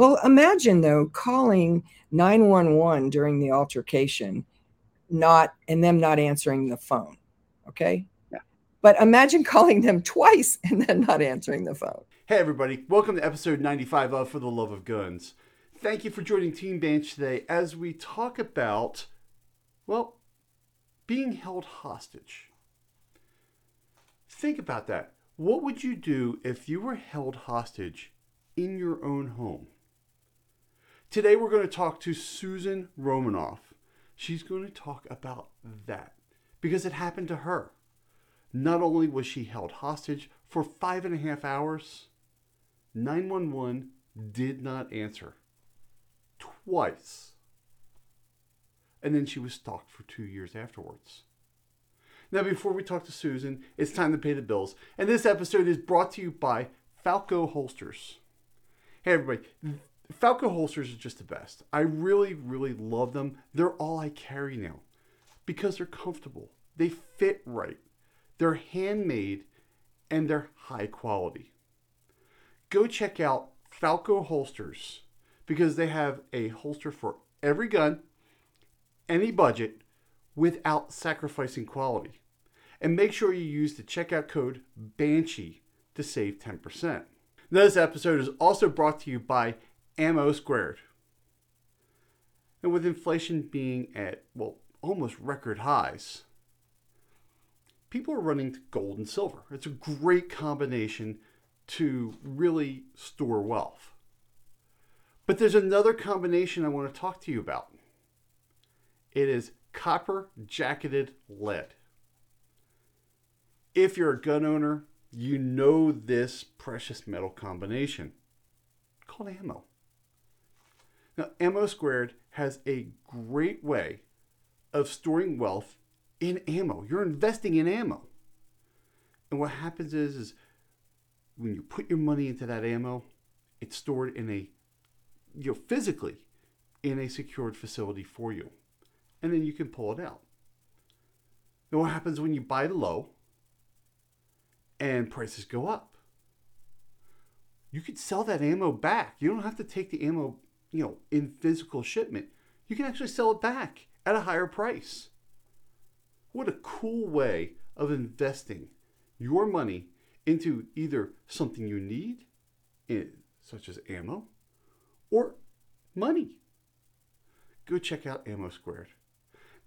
Well, imagine though calling 911 during the altercation, not and them not answering the phone. Okay. Yeah. But imagine calling them twice and then not answering the phone. Hey, everybody. Welcome to episode 95 of For the Love of Guns. Thank you for joining Team Banshee today as we talk about, well, being held hostage. Think about that. What would you do if you were held hostage in your own home? Today we're going to talk to Susan Romanoff. She's going to talk about that because it happened to her. Not only was she held hostage for five and a half hours, 911 did not answer twice. And then she was stalked for two years afterwards. Now, before we talk to Susan, it's time to pay the bills. And this episode is brought to you by Falco Holsters. Hey, everybody. Falco holsters are just the best. I really, really love them. They're all I carry now because they're comfortable. They fit right. They're handmade and they're high quality. Go check out Falco holsters because they have a holster for every gun, any budget, without sacrificing quality. And make sure you use the checkout code BANSHEE to save 10%. This episode is also brought to you by Ammo Squared. And with inflation being at, well, almost record highs, people are running to gold and silver. It's a great combination to really store wealth. But there's another combination I want to talk to you about. It is copper jacketed lead. If you're a gun owner, you know this precious metal combination called ammo. Now, Ammo Squared has a great way of storing wealth in ammo. You're investing in ammo. And what happens is, is when you put your money into that ammo, it's stored in a, you know, physically in a secured facility for you. And then you can pull it out. Now, what happens when you buy the low and prices go up? You could sell that ammo back. You don't have to take the ammo, you know, in physical shipment. You can actually sell it back at a higher price. What a cool way of investing your money into either something you need, eh, such as ammo, or money. Go check out Ammo Squared.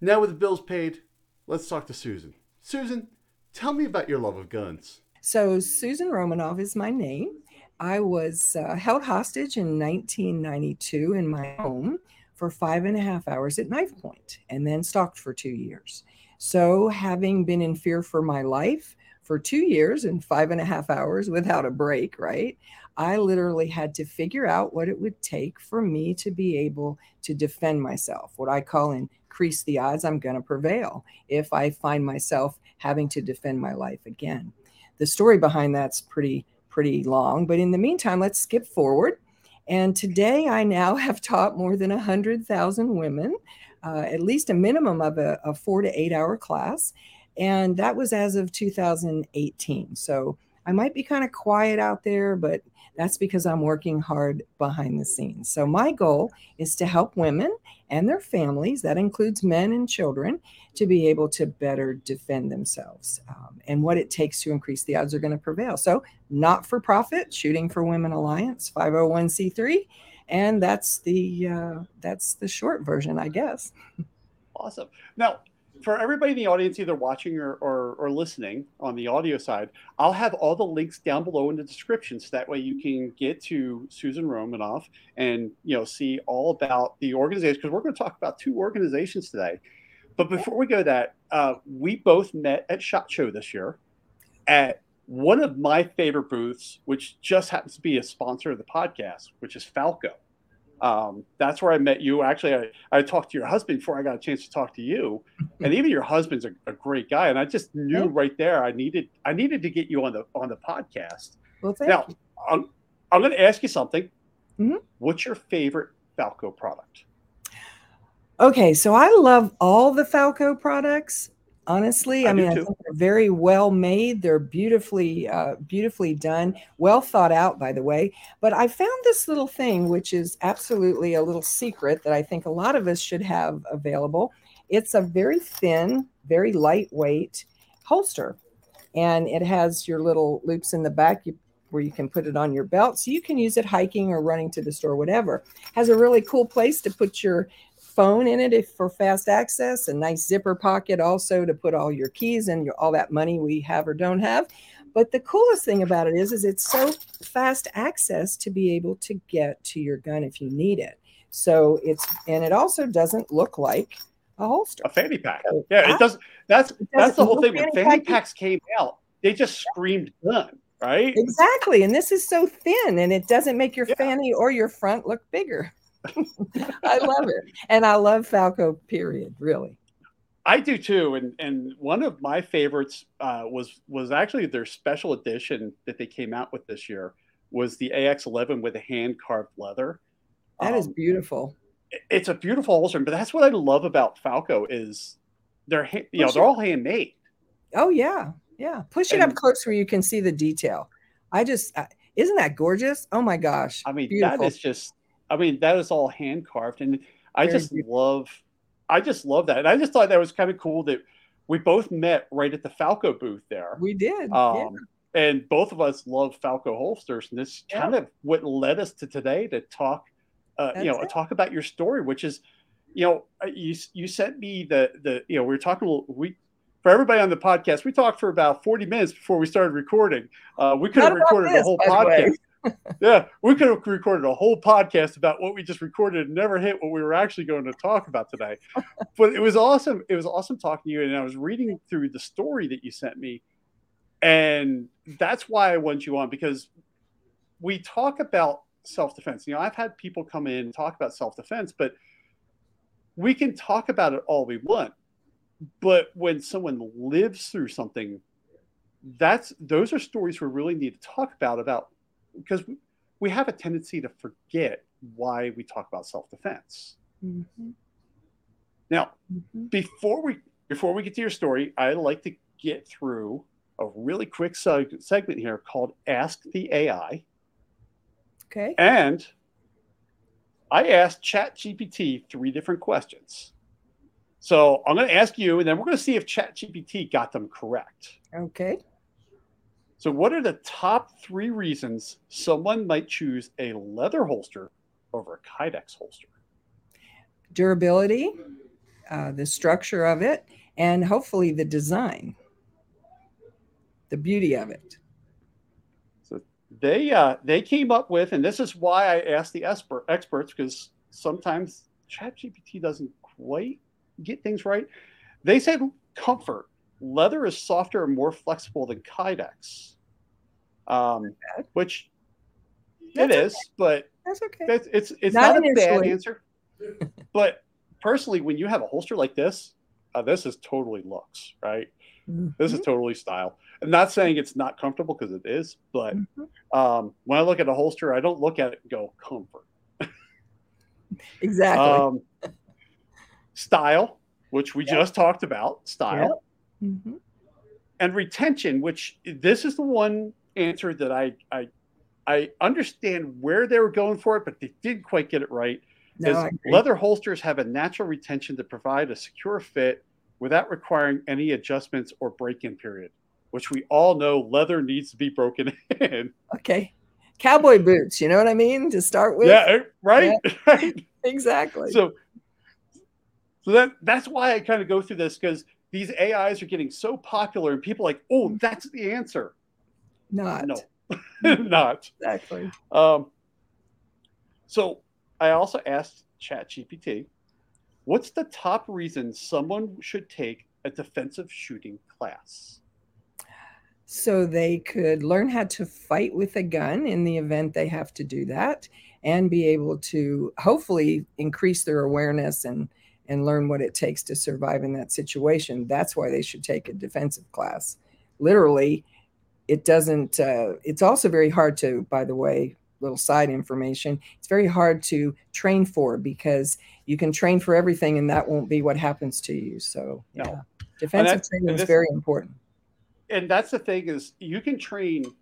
Now, with the bills paid, let's talk to Susan. Susan, tell me about your love of guns. So, Susan Romanoff is my name. I was uh, held hostage in 1992 in my home for five and a half hours at knife point and then stalked for two years. So, having been in fear for my life, for two years and five and a half hours without a break, right? I literally had to figure out what it would take for me to be able to defend myself, what I call increase the odds I'm going to prevail if I find myself having to defend my life again. The story behind that's pretty pretty long, but in the meantime, let's skip forward. And today I now have taught more than 100,000 women, uh, at least a minimum of a, a four to eight hour class. And that was as of 2018. So I might be kind of quiet out there, but that's because I'm working hard behind the scenes. So my goal is to help women and their families, that includes men and children, to be able to better defend themselves um, and what it takes to increase the odds are going to prevail. So, not for profit, Shooting for Women Alliance, 501c3, and that's the uh, that's the short version, I guess. Awesome. Now, for everybody in the audience, either watching or, or, or, listening on the audio side, I'll have all the links down below in the description, so that way you can get to Susan Romanoff and you know see all about the organization because we're going to talk about two organizations today. But before we go that, uh, we both met at Shot Show this year at one of my favorite booths, which just happens to be a sponsor of the podcast, which is Falco. Um, that's where I met you. Actually, I, I talked to your husband before I got a chance to talk to you, and even your husband's a, a great guy. And I just knew right there I needed I needed to get you on the on the podcast. Well, now you. I'm, I'm going to ask you something. Mm-hmm. What's your favorite Falco product? Okay, so I love all the Falco products, honestly. I, I mean, I think they're very well made. They're beautifully, uh, beautifully done, well thought out, by the way. But I found this little thing, which is absolutely a little secret that I think a lot of us should have available. It's a very thin, very lightweight holster, and it has your little loops in the back. You where you can put it on your belt so you can use it hiking or running to the store whatever has a really cool place to put your phone in it if for fast access, a nice zipper pocket also to put all your keys and your, all that money we have or don't have. But the coolest thing about it is, is it's so fast access to be able to get to your gun if you need it. So it's and it also doesn't look like a holster. A fanny pack. Yeah, it does. That's it that's the whole thing. When fanny pack packs came out, they just screamed gun, right? Exactly. And this is so thin, and it doesn't make your yeah. fanny or your front look bigger. I love it. And I love Falco, period, really. I do too, and and one of my favorites uh, was was actually their special edition that they came out with this year was the AX11 with a hand carved leather. That um, is beautiful. It's a beautiful holster, but that's what I love about Falco is they're you know they're all handmade. Oh yeah, yeah. Push it and, up close where you can see the detail. I just uh, isn't that gorgeous? Oh my gosh! I mean, beautiful. that is just I mean, that is all hand carved, and I Very just beautiful. love, I just love that, and I just thought that was kind of cool that we both met right at the Falco booth there. We did, um, yeah. and both of us love Falco holsters, and this yeah. kind of what led us to today to talk, uh, you know, it. talk about your story, which is, you know, uh, you you sent me the the you know we were talking we for everybody on the podcast, we talked for about 40 minutes before we started recording. Uh, we could have recorded this, the whole podcast yeah, we could have recorded a whole podcast about what we just recorded and never hit what we were actually going to talk about today. but it was awesome. It was awesome talking to you. And I was reading through the story that you sent me. And that's why I want you on because we talk about self defense. You know, I've had people come in and talk about self defense, but we can talk about it all we want. But when someone lives through something, that's those are stories we really need to talk about about because we have a tendency to forget why we talk about self-defense. Mm-hmm. Now, mm-hmm. before we before we get to your story, I'd like to get through a really quick seg- segment here called Ask the AI. Okay. And I asked ChatGPT three different questions. So I'm going to ask you, and then we're going to see if ChatGPT got them correct. Okay. So, what are the top three reasons someone might choose a leather holster over a Kydex holster? Durability, uh, the structure of it, and hopefully the design, the beauty of it. So they uh, they came up with, and this is why I asked the expert, experts because sometimes ChatGPT doesn't quite get things right. They said comfort. Leather is softer and more flexible than Kydex um, which that's it is, okay. but that's okay. It's it's, it's not, not a bad answer. but personally, when you have a holster like this, uh, this is totally looks right. Mm-hmm. This is totally style. I'm not saying it's not comfortable because it is, but mm-hmm. um, when I look at a holster, I don't look at it and go comfort. exactly. Um, style, which we yep. just talked about, style, yep. Mm-hmm. and retention, which this is the one answer that I I I understand where they were going for it, but they didn't quite get it right. No, leather holsters have a natural retention to provide a secure fit without requiring any adjustments or break-in period, which we all know leather needs to be broken in. Okay. Cowboy boots, you know what I mean? To start with. Yeah, right. Yeah. right. exactly. So so that that's why I kind of go through this because these AIs are getting so popular and people like, oh, that's the answer. Not. No, not. Exactly. Um, so I also asked ChatGPT, what's the top reason someone should take a defensive shooting class? So they could learn how to fight with a gun in the event they have to do that and be able to hopefully increase their awareness and and learn what it takes to survive in that situation. That's why they should take a defensive class. Literally, it doesn't uh, it's also very hard to by the way little side information it's very hard to train for because you can train for everything and that won't be what happens to you so yeah no. Defensive training is very important. And that's the thing is you can train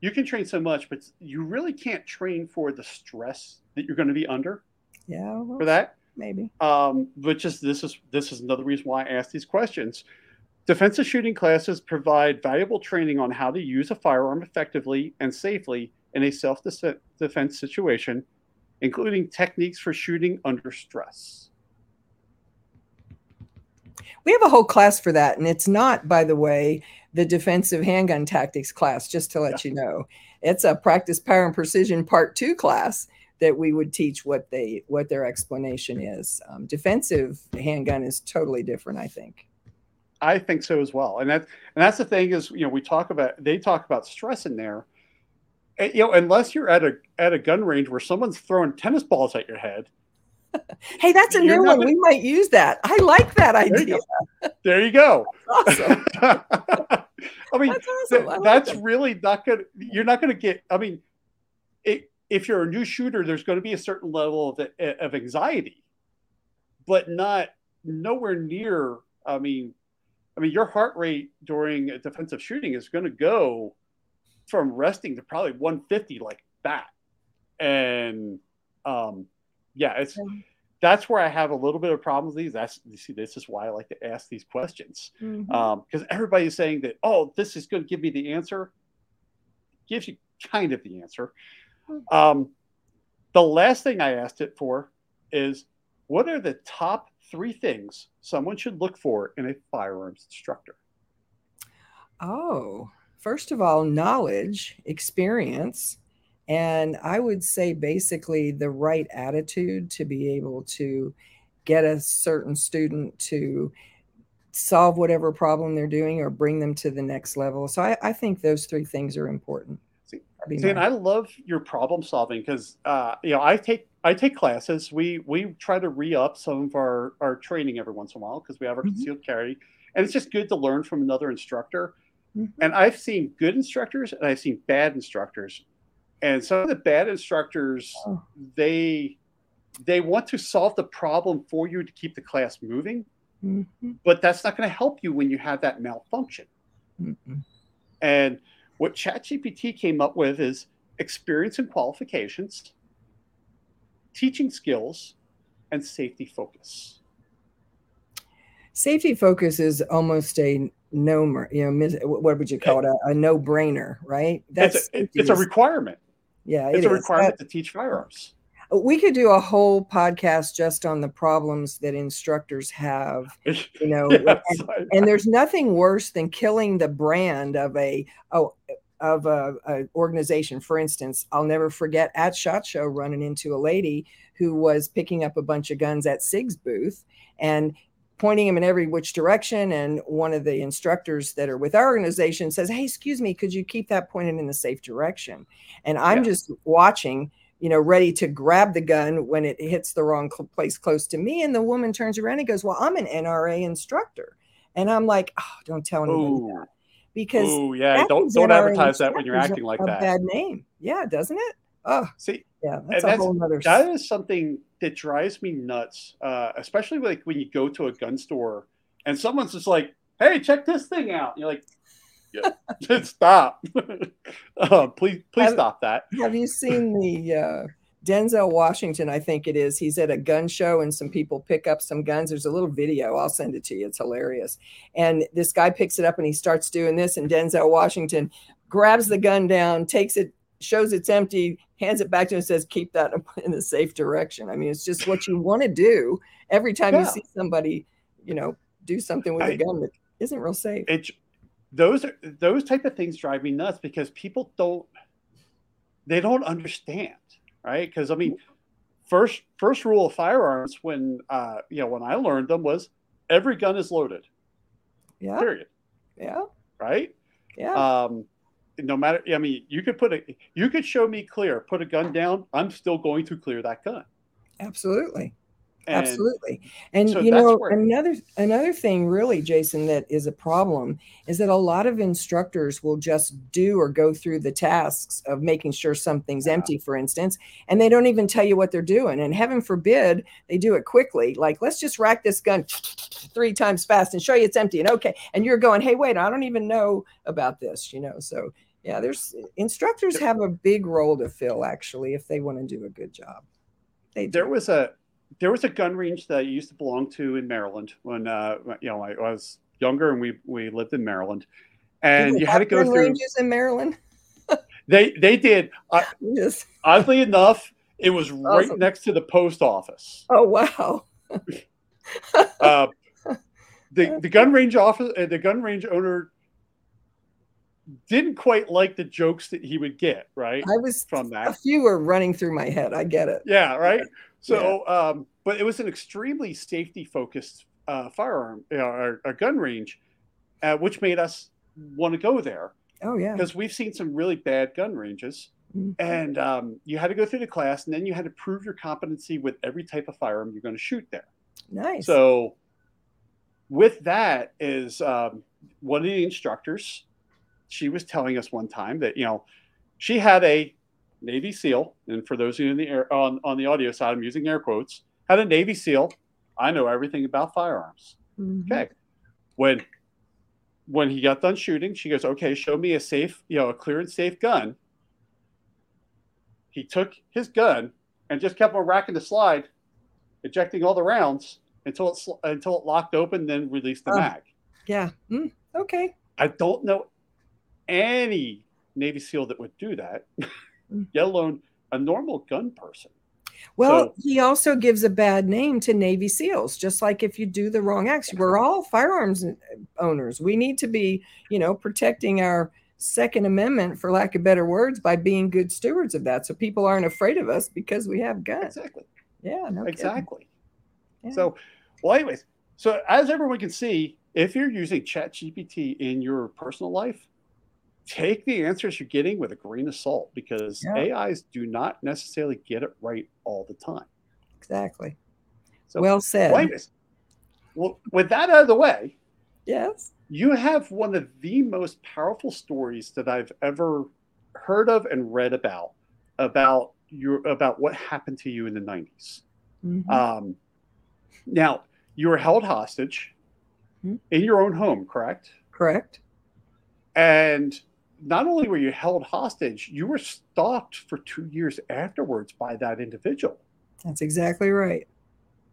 you can train so much, but you really can't train for the stress that you're going to be under. Yeah. Well, for that. Maybe. Um, but just this is this is another reason why I ask these questions. Defensive shooting classes provide valuable training on how to use a firearm effectively and safely in a self defense situation, including techniques for shooting under stress. We have a whole class for that. And it's not, by the way, the defensive handgun tactics class, just to let yeah. you know. It's a practice power and precision part two class that we would teach what they what their explanation is. Um, defensive handgun is totally different, I think. I think so as well, and that and that's the thing is you know we talk about they talk about stress in there, and, you know unless you're at a at a gun range where someone's throwing tennis balls at your head. hey, that's a new one. Gonna... We might use that. I like that idea. There you go. Awesome. I mean, that's, awesome. I like that's that. really not gonna. You're not gonna get. I mean, it if you're a new shooter, there's going to be a certain level of, of anxiety, but not nowhere near. I mean, I mean, your heart rate during a defensive shooting is going to go from resting to probably 150 like that, and um, yeah, it's that's where I have a little bit of problems with these. That's you see, this is why I like to ask these questions because mm-hmm. um, everybody's saying that oh, this is going to give me the answer. Gives you kind of the answer, um, the last thing I asked it for is what are the top three things someone should look for in a firearms instructor? Oh, first of all, knowledge, experience, and I would say basically the right attitude to be able to get a certain student to solve whatever problem they're doing or bring them to the next level. So I, I think those three things are important. See, and I love your problem solving because uh, you know I take I take classes. We we try to re up some of our our training every once in a while because we have our mm-hmm. concealed carry, and it's just good to learn from another instructor. Mm-hmm. And I've seen good instructors and I've seen bad instructors, and some of the bad instructors oh. they they want to solve the problem for you to keep the class moving, mm-hmm. but that's not going to help you when you have that malfunction. And what ChatGPT came up with is experience and qualifications, teaching skills, and safety focus. Safety focus is almost a no, you know, what would you call it? A, a no brainer, right? That's it's a, it's a requirement. Yeah, it's a requirement uh, to teach firearms. We could do a whole podcast just on the problems that instructors have, you know, yes, and, and, there's nothing worse than killing the brand of a oh of a, a, organization. For instance, I'll never forget at Shot Show running into a lady who was picking up a bunch of guns at Sig's booth and pointing them in every which direction. And one of the instructors that are with our organization says, "Hey, excuse me, could you keep that pointed in the safe direction?" And I'm yeah. just watching you know, ready to grab the gun when it hits the wrong cl- place close to me. And the woman turns around and goes, Well, I'm an NRA instructor. And I'm like, Oh, don't tell anybody that. Because Ooh, yeah, don't don't advertise that when you're acting like a that. Bad name. Yeah, doesn't it? Oh, see, yeah, that's a that's, whole other. That is something that drives me nuts, uh, especially like when you go to a gun store and someone's just like, "Hey, check this thing out." And you're like, yeah, stop. uh, please, please have, stop that. Have you seen the uh, Denzel Washington? I think it is. He's at a gun show and some people pick up some guns. There's a little video. I'll send it to you. It's hilarious. And this guy picks it up and he starts doing this, and Denzel Washington grabs the gun down, takes it, shows it's empty, hands it back to him, and says, "Keep that in the safe direction." I mean, it's just what you want to do every time yeah. you see somebody, you know, do something with I, a gun that isn't real safe. It those are those type of things drive me nuts because people don't they don't understand right? Because i mean first first rule of firearms when uh you know when i learned them was every gun is loaded. Yeah. Period. Yeah. Right? Yeah. Um no matter i mean you could put a you could show me clear put a gun down i'm still going to clear that gun. Absolutely And Absolutely. And so you know, where... another another thing really, Jason, that is a problem is that a lot of instructors will just do or go through the tasks of making sure something's yeah. empty, for instance, and they don't even tell you what they're doing. And heaven forbid they do it quickly. Like, let's just rack this gun three times fast and show you it's empty. And okay. And you're going, hey, wait, I don't even know about this, you know. So yeah, there's instructors have a big role to fill actually if they want to do a good job. They there was a there was a gun range that I used to belong to in Maryland when uh, you know I was younger and we we lived in Maryland, and you had to go through ranges in Maryland. they they did. Uh, yes. Oddly enough, it was awesome. right next to the post office. Oh wow. uh, the the gun range office uh, the gun range owner didn't quite like the jokes that he would get right i was from that a few were running through my head i get it yeah right so, yeah. um, but it was an extremely safety focused uh, firearm, uh, or, or, gun range, uh, which made us want to go there. Oh yeah, because we've seen some really bad gun ranges, mm-hmm. and um, you had to go through the class, and then you had to prove your competency with every type of firearm you're going to shoot there. Nice. So, with that is um, one of the instructors. She was telling us one time that you know she had a Navy SEAL, and for those of you in the air, on, on the audio side, I'm using air quotes, had a Navy SEAL. I know everything about firearms. Mm-hmm. Okay. When when he got done shooting, she goes, Okay, show me a safe, you know, a clear and safe gun. He took his gun and just kept on racking the slide, ejecting all the rounds until it until it locked open, then released the mag. Yeah. Mm, okay. I don't know any Navy SEAL that would do that. Mm. let alone a normal gun person. Well, so, he also gives a bad name to Navy SEALs, just like if you do the wrong acts. We're all firearms owners. We need to be, you know, protecting our Second Amendment, for lack of better words, by being good stewards of that. So people aren't afraid of us because we have guns. Exactly. Yeah, no exactly. Yeah. So, well, anyways, so as everyone can see, if you're using Chat GPT in your personal life, take the answers you're getting with a grain of salt because yeah. AIs do not necessarily get it right all the time. Exactly. So, well said. well, with that out of the way, yes, you have one of the most powerful stories that I've ever heard of and read about about your about what happened to you in the 90s. Mm-hmm. Um, now, you were held hostage mm-hmm. in your own home, correct? Correct. And not only were you held hostage, you were stalked for two years afterwards by that individual. That's exactly right.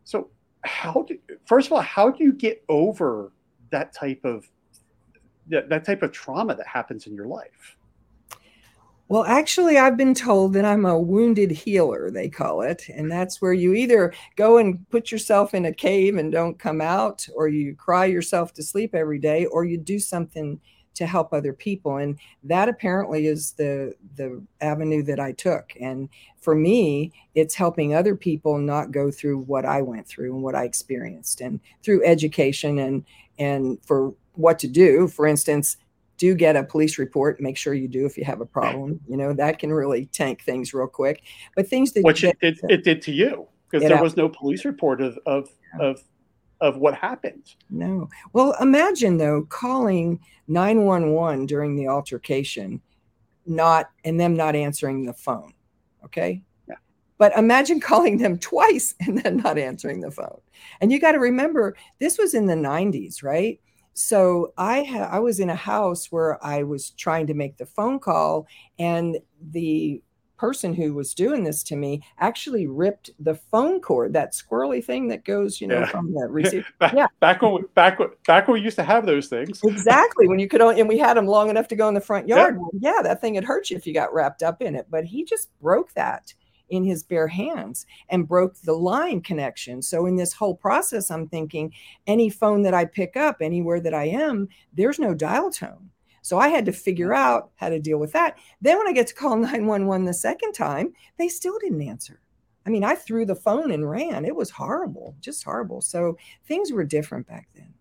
So, how do first of all, how do you get over that type of that, that type of trauma that happens in your life? Well, actually, I've been told that I'm a wounded healer, they call it. And that's where you either go and put yourself in a cave and don't come out, or you cry yourself to sleep every day, or you do something to help other people and that apparently is the the avenue that i took and for me it's helping other people not go through what i went through and what i experienced and through education and and for what to do for instance do get a police report make sure you do if you have a problem you know that can really tank things real quick but things that which it, it, it did to you because there was no police report of of, yeah. of of what happened. No. Well, imagine though calling 911 during the altercation, not and them not answering the phone. Okay. Yeah. But imagine calling them twice and then not answering the phone. And you got to remember, this was in the 90s, right? So I ha- I was in a house where I was trying to make the phone call, and the person who was doing this to me actually ripped the phone cord, that squirrely thing that goes, you know, yeah. from the receiver. back, yeah. Back when, back when, back when we used to have those things. Exactly. When you could only, and we had them long enough to go in the front yard. Yeah. yeah, that thing would hurt you if you got wrapped up in it. But he just broke that in his bare hands and broke the line connection. So in this whole process, I'm thinking any phone that I pick up anywhere that I am, there's no dial tone. So I had to figure out how to deal with that. Then when I get to call 911 the second time, they still didn't answer. I mean, I threw the phone and ran. It was horrible, just horrible. So things were different back then.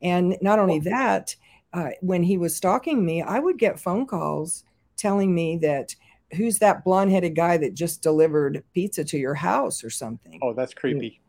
And not only that, uh, when he was stalking me, I would get phone calls telling me that who's that blonde headed guy that just delivered pizza to your house or something. Oh, that's creepy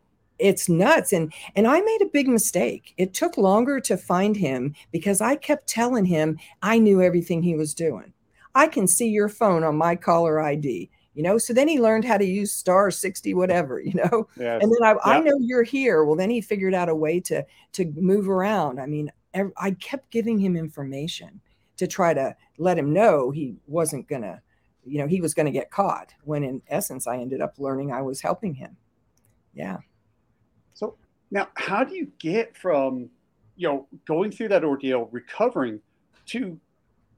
it's nuts. And and i made a big mistake. It took longer to find him because i kept telling him i knew everything he was doing. I can see your phone on my caller id you know? So then he learned how to use star 60 whatever you know? Yes. and then I, I know you're here. Well then he figured out a way to to move around. I mean i kept giving him information to try to let him know he wasn't gonna you know he was gonna get caught when in essence i ended up learning i was helping him. Yeah so now how do you get from you know going through that ordeal recovering to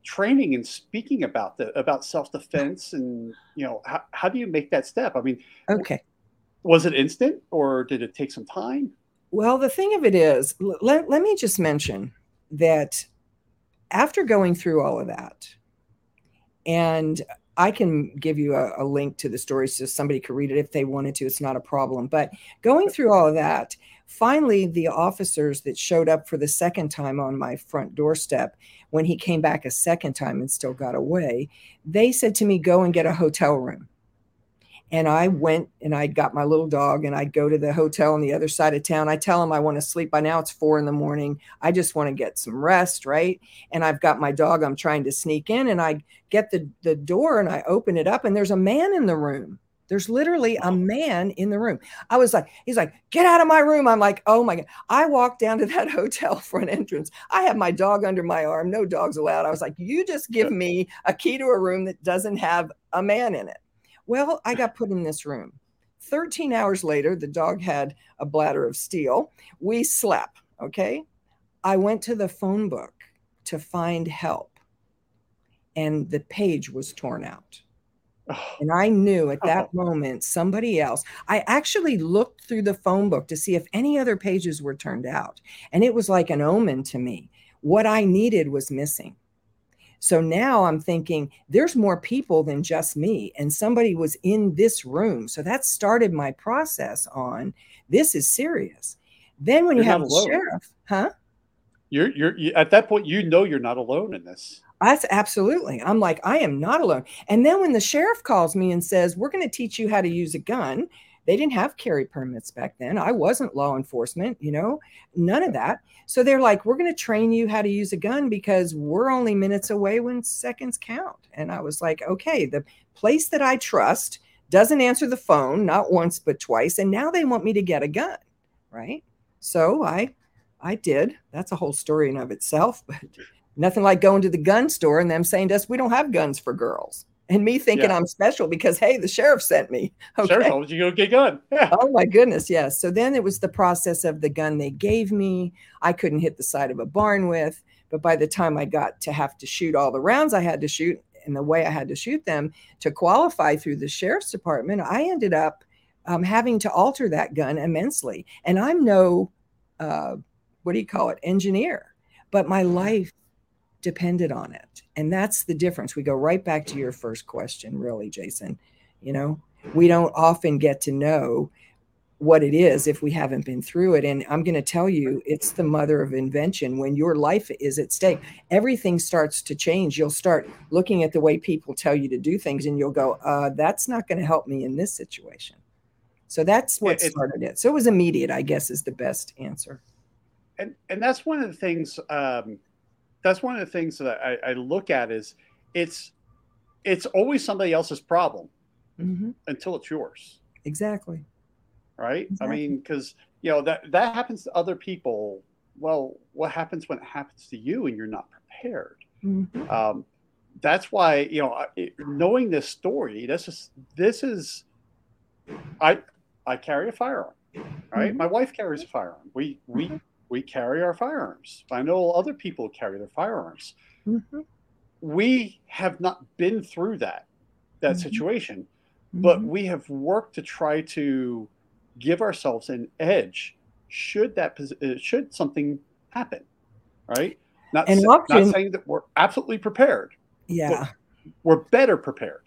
training and speaking about the about self-defense and you know how, how do you make that step? I mean okay. was it instant or did it take some time? Well the thing of it is let, let me just mention that after going through all of that and I can give you a, a, link to the story so somebody could read it if they wanted to. It's not a problem. But going through all of that, finally, the officers that showed up for the second time on my front doorstep, when he came back a second time and still got away, they said to me, Go and get a hotel room. And I went and I got my little dog and I'd go to the hotel on the other side of town. I tell them I want to sleep. By now it's four in the morning. I just want to get some rest, right? And I've got my dog. I'm trying to sneak in and I get the, the door and I open it up and there's a man in the room. There's literally a man in the room. I was like, he's like, get out of my room. I'm like, oh my God. I walked down to that hotel front entrance. I have my dog under my arm. No dogs allowed. I was like, you just give me a key to a room that doesn't have a man in it. Well, I got put in this room. 13 hours later, the dog had a bladder of steel. We slept. Okay. I went to the phone book to find help, and the page was torn out. Oh. And I knew at that oh. moment somebody else. I actually looked through the phone book to see if any other pages were turned out. And it was like an omen to me. What I needed was missing. So now I'm thinking there's more people than just me, and somebody was in this room. So that started my process on this is serious. Then when you're you have a sheriff, huh? You're, you're you, at that point, you know you're not alone in this. That's absolutely. I'm like, I am not alone. And then when the sheriff calls me and says, We're going to teach you how to use a gun, they didn't have carry permits back then. I wasn't law enforcement, you know, none of that. So they're like, we're going to train you how to use a gun because we're only minutes away when seconds count. And I was like, okay, the place that I trust doesn't answer the phone, not once, but twice. And now they want me to get a gun. Right. So I, I did. That's a whole story in of itself, but nothing like going to the gun store and them saying to us, we don't have guns for girls and me thinking yeah. I'm special because hey, the sheriff sent me. Okay. Sheriff told you go get gun. Yeah. Oh my goodness, yes. So then it was the process of the gun they gave me. I couldn't hit the side of a barn with, but by the time I got to have to shoot all the rounds I had to shoot and the way I had to shoot them to qualify through the sheriff's department, I ended up um, having to alter that gun immensely. And I'm no, uh, what do you call it, engineer, but my life depended on it. And that's the difference. We go right back to your first question, really, Jason. You know, we don't often get to know what it is if we haven't been through it. And I'm going to tell you, it's the mother of invention. When your life is at stake, everything starts to change. You'll start looking at the way people tell you to do things, and you'll go, uh, that's not going to help me in this situation. So that's what yeah, started it. So it was immediate, I guess, is the best answer. And and that's one of the things um, that's one of the things that I, I look at is it's it's always somebody else's problem mm-hmm. until it's yours. Exactly. Right. Exactly. I mean, because you know that that happens to other people. Well, what happens when it happens to you and you're not prepared? Mm-hmm. Um, that's why you know knowing this story. This is this is I I carry a firearm. Right. Mm-hmm. My wife carries a firearm. We we mm-hmm we carry our firearms. I know other people carry their firearms. Mm-hmm. We have not been through that that mm-hmm. situation, mm-hmm. but we have worked to try to give ourselves an edge should that uh, should something happen, right? Not, and often, not saying that we're absolutely prepared. Yeah, we're better prepared.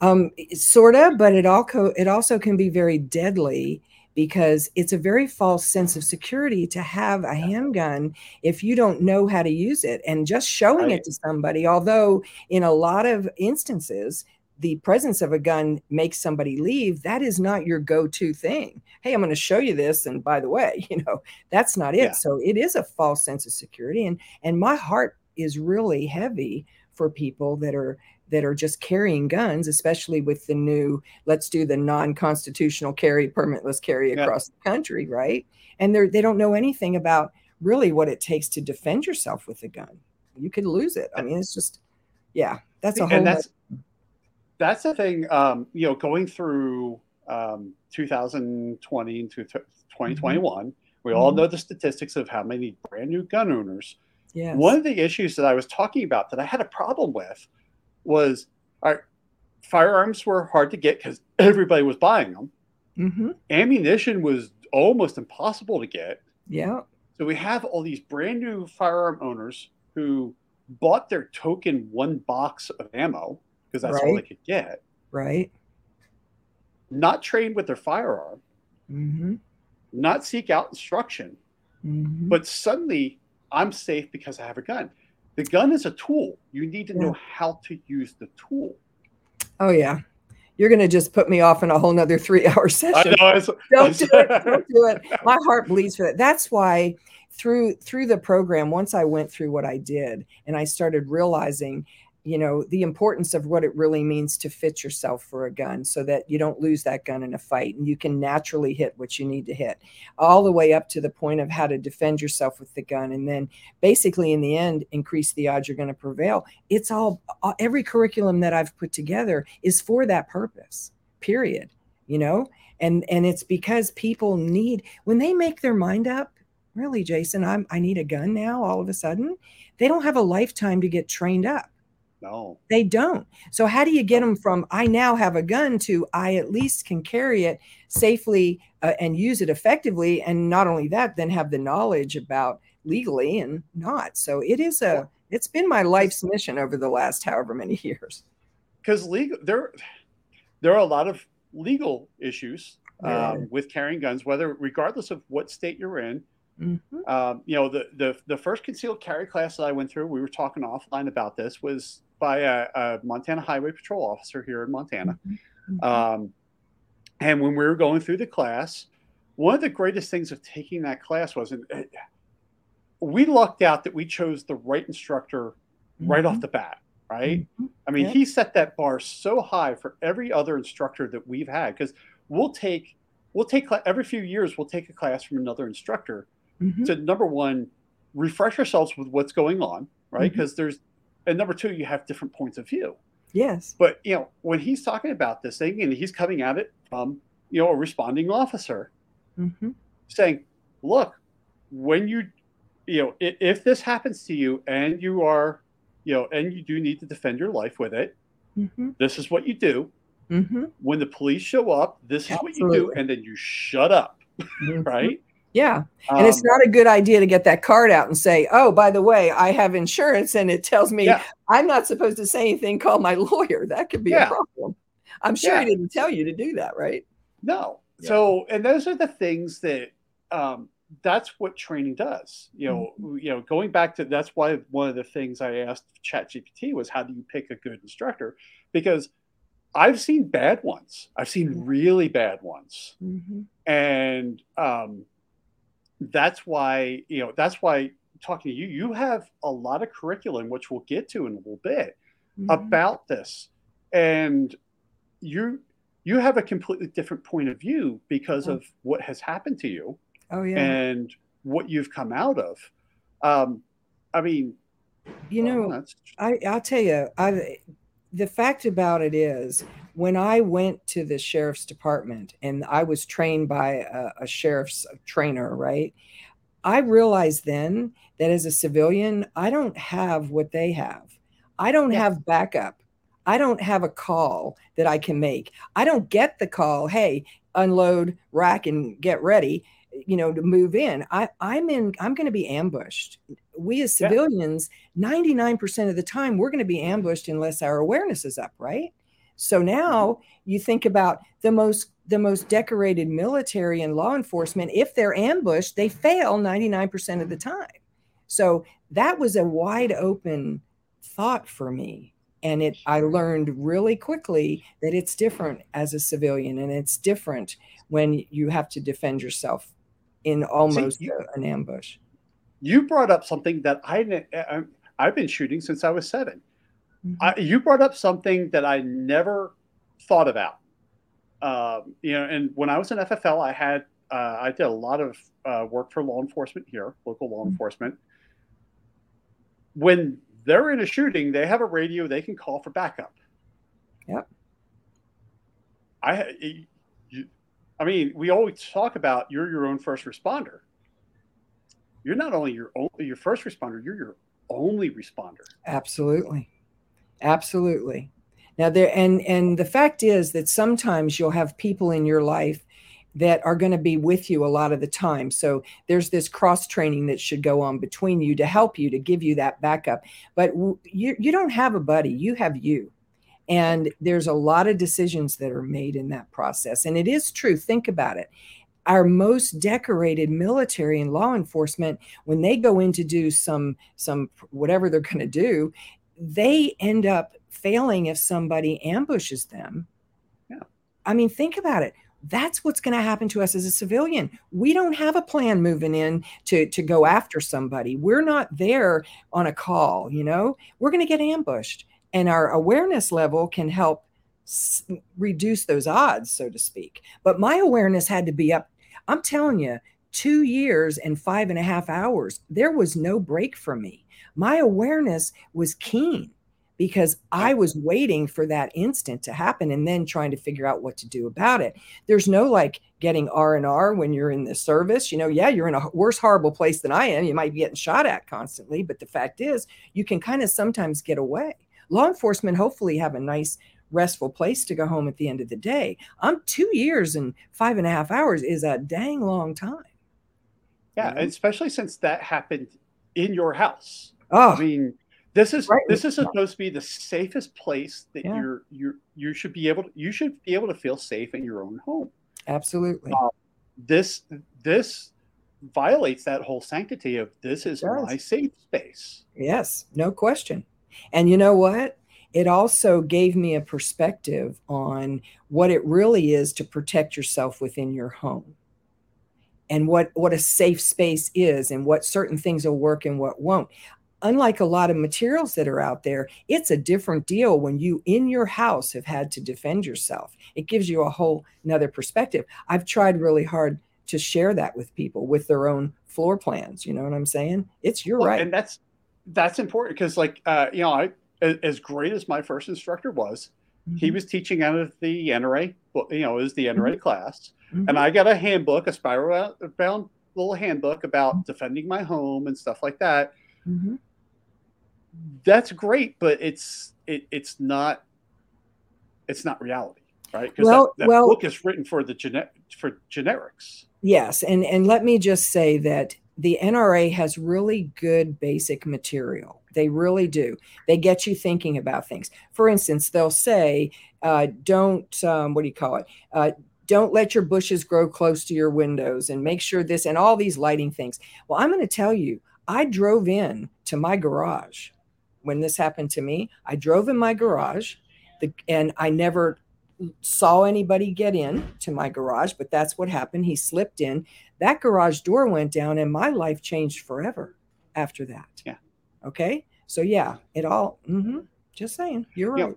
Um, sorta, but it also it also can be very deadly because it's a very false sense of security to have a handgun if you don't know how to use it and just showing right. it to somebody although in a lot of instances the presence of a gun makes somebody leave, that is not your go-to thing. Hey, I'm going to show you this, and by the way, you know that's not it. Yeah. So it is a false sense of security, and and my heart is really heavy for people that are that are just carrying guns, especially with the new let's do the non-constitutional carry, permitless carry across yeah. the country, right? And they they don't know anything about really what it takes to defend yourself with a gun. You could lose it. I mean, it's just yeah, that's a whole. And that's that's the thing. Um, you know, going through um, 2020 into 2021, mm-hmm. we all mm-hmm. know the statistics of how many brand new gun owners. Yeah. One of the issues that I was talking about that I had a problem with was firearms were hard to get because everybody was buying them. Mm-hmm. Ammunition was almost impossible to get. Yeah. So we have all these brand new firearm owners who bought their token one box of ammo because that's right. all they could get. Right. Not trained with their firearm. Mm-hmm. Not seek out instruction. Mm-hmm. But suddenly I'm safe because I have a gun. The gun is a tool. You need to know how to use the tool. Oh yeah. You're gonna just put me off in a whole nother three hour session. Know, don't do it. Don't do it. My heart bleeds for that. That's why through through the program, once I went through what I did and I started realizing you know the importance of what it really means to fit yourself for a gun so that you don't lose that gun in a fight and you can naturally hit what you need to hit all the way up to the point of how to defend yourself with the gun and then basically in the end increase the odds you're going to prevail. It's all every curriculum that i've put together is for that purpose period you know? And and it's because people need when they make their mind up really jason i'm i need a gun now all of a sudden they don't have a lifetime to get trained up no. They don't. So how do you get them from I now have a gun to I at least can carry it safely uh, and use it effectively and not only that then have the knowledge about legally and not. So it is a it's been my life's mission over the last however many years. Cuz legal there there are a lot of legal issues um, with carrying guns whether regardless of what state you're in Mm-hmm. Um, you know, the, the the first concealed carry class that I went through, we were talking offline about this, was by a, a Montana Highway Patrol officer here in Montana. Mm-hmm. Um, and when we were going through the class, one of the greatest things of taking that class was, and we lucked out that we chose the right instructor mm-hmm. right off mm-hmm. the bat. Right? Mm-hmm. I mean, yep. he set that bar so high for every other instructor that we've had because we'll take we'll take every few years we'll take a class from another instructor mm-hmm. to number one refresh ourselves with what's going on right because mm-hmm. there's and number two, you have different points of view. Yes. But you know, when he's talking about this thing and he's coming at it from, you know, a responding officer mm-hmm. saying, look, when you you know, if, if, this happens to you and you are, you know, and you do need to defend your life with it, mm-hmm. this is what you do. Mm-hmm. When the police show up, this is Absolutely. what you do, and then you shut up, mm-hmm. right? Yeah. And it's um, not a good idea to get that card out and say, oh, by the way, I have insurance and it tells me yeah. I'm not supposed to say anything, call my lawyer. That could be yeah. a problem. I'm sure yeah. he didn't tell you to do that, right? No. So, and those are the things that, um, that's what training does. You know, mm-hmm. you know, going back to that's why one of the things I asked ChatGPT was how do you pick a good instructor? Because I've seen bad ones. I've seen mm-hmm. really bad ones, mm-hmm. and um, that's why you know that's why talking to you you have a lot of curriculum which we'll get to in a little bit mm-hmm. about this and you you have a completely different point of view because oh. of what has happened to you oh yeah and what you've come out of um i mean you know i i'll tell you i the fact about it is when i went to the sheriff's department and i was trained by a, a, sheriff's trainer right? I realized then that as a civilian i don't have what they have. I don't yeah. have backup. I don't have a call that i can make. I don't get the call hey unload rack and get ready you know to move in. I i'm in i'm going to be ambushed. We as civilians yeah. 99% of the time we're going to be ambushed unless our awareness is up right so now mm-hmm. you think about the most the most decorated military and law enforcement if they're ambushed they fail 99% of the time. So that was a wide open thought for me. And it i learned really quickly that it's different as a civilian and it's different when you have to defend yourself in almost See, you, an ambush. You brought up something that i i've been shooting since i was 7 mm-hmm. I, you brought up something that i never thought about um, you know and when i was in ffl i had uh, i did a lot of uh, work for law enforcement here local law mm-hmm. enforcement when they're in a shooting, they have a radio, they can call for backup. Yep. I, you, I mean, we always talk about you're your own first responder. You're not only your only your first responder, you're your only responder. Absolutely, absolutely. Now there and and the fact is that sometimes you'll have people in your life that are going to be with you a lot of the time. So there's this cross training that should go on between you to help you to give you that backup. But you you don't have a buddy, you have you. And there's a lot of decisions that are made in that process. And it is true, think about it. Our most decorated military and law enforcement when they go in to do some some whatever they're going to do, they end up failing if somebody ambushes them. Yeah. I mean, think about it. That's what's going to happen to us as a civilian. We don't have a plan moving in to to go after somebody. We're not there on a call you know? We're going to get ambushed and our awareness level can help s- reduce those odds so to speak. But my awareness had to be up. I'm telling you two years and five and a half hours there was no break for me my awareness was keen because I was waiting for that instant to happen and then trying to figure out what to do about it. There's no like getting R and R when you're in the service. You know, yeah, you're in a worse horrible place than I am. You might be getting shot at constantly, but the fact is, you can kind of sometimes get away. Law enforcement hopefully have a nice restful place to go home at the end of the day. I'm two years and five and a half hours is a dang long time. Yeah, know? especially since that happened in your house. Oh, I mean, this is right. this is supposed to be the safest place that yeah. you're you you should be able to you should be able to feel safe in your own home. Absolutely. Uh, this this violates that whole sanctity of this is my safe space. Yes, no question. And you know what? It also gave me a perspective on what it really is to protect yourself within your home and what what a safe space is and what certain things will work and what won't unlike a lot of materials that are out there, it's a different deal when you in your house have had to defend yourself. It gives you a whole another perspective. I've tried really hard to share that with people with their own floor plans. You know what I'm saying? It's you're well, right. And that's that's important because like uh, you know, I as great as my first instructor was, mm-hmm. he was teaching out of the NRA, well, you know, is the NRA mm-hmm. class. Mm-hmm. And I got a handbook, a spiral bound little handbook about mm-hmm. defending my home and stuff like that. Mm-hmm that's great, but it's it, it's not it's not reality, right? Because well, that, that well, book is written for the gene- for generics. Yes, and and let me just say that the NRA has really good basic material. They really do. They get you thinking about things. For instance, they'll say, uh, "Don't um, what do you call it? Uh, don't let your bushes grow close to your windows, and make sure this and all these lighting things." Well, I'm going to tell you, I drove in to my garage when this happened to me, I drove in my garage the, and I never saw anybody get in to my garage, but that's what happened. He slipped in. That garage door went down and my life changed forever after that. Yeah. Okay. So yeah, it all, mm-hmm, just saying, you're right.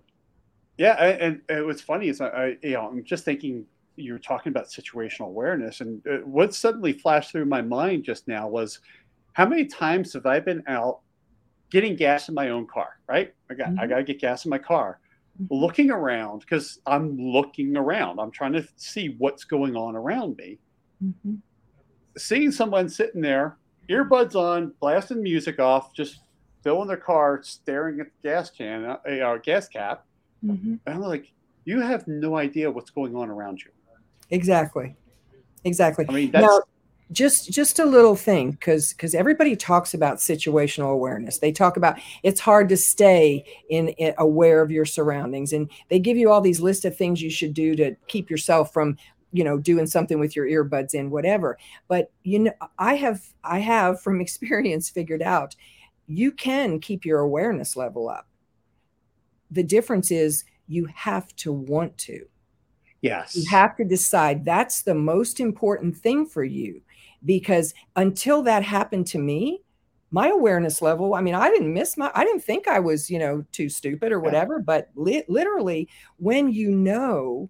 Yeah. And, and it was funny is I, you know, I'm just thinking you were talking about situational awareness and uh, what suddenly flashed through my mind just now was how many times have I been out getting gas in my own car, right? I got mm-hmm. I got to get gas in my car. Mm-hmm. Looking around because I'm looking around. I'm trying to see what's going on around me. Mm-hmm. Seeing someone sitting there, earbuds on, blasting music off, just filling their car, staring at the gas can, uh, uh gas cap, mm-hmm. and I'm like, you have no idea what's going on around you. Exactly. Exactly. I mean, that's now, just just a little thing because because everybody talks about situational awareness they talk about it's hard to stay in, in, aware of your surroundings and they give you all these lists of things you should do to keep yourself from you know doing something with your earbuds in whatever but you know i have i have from experience figured out you can keep your awareness level up the difference is you have to want to. Yes. You have to decide that's the most important thing for you because until that happened to me, my awareness level, I mean, I didn't miss my, I didn't think I was, you know, too stupid or whatever, yeah. but li- literally, when you know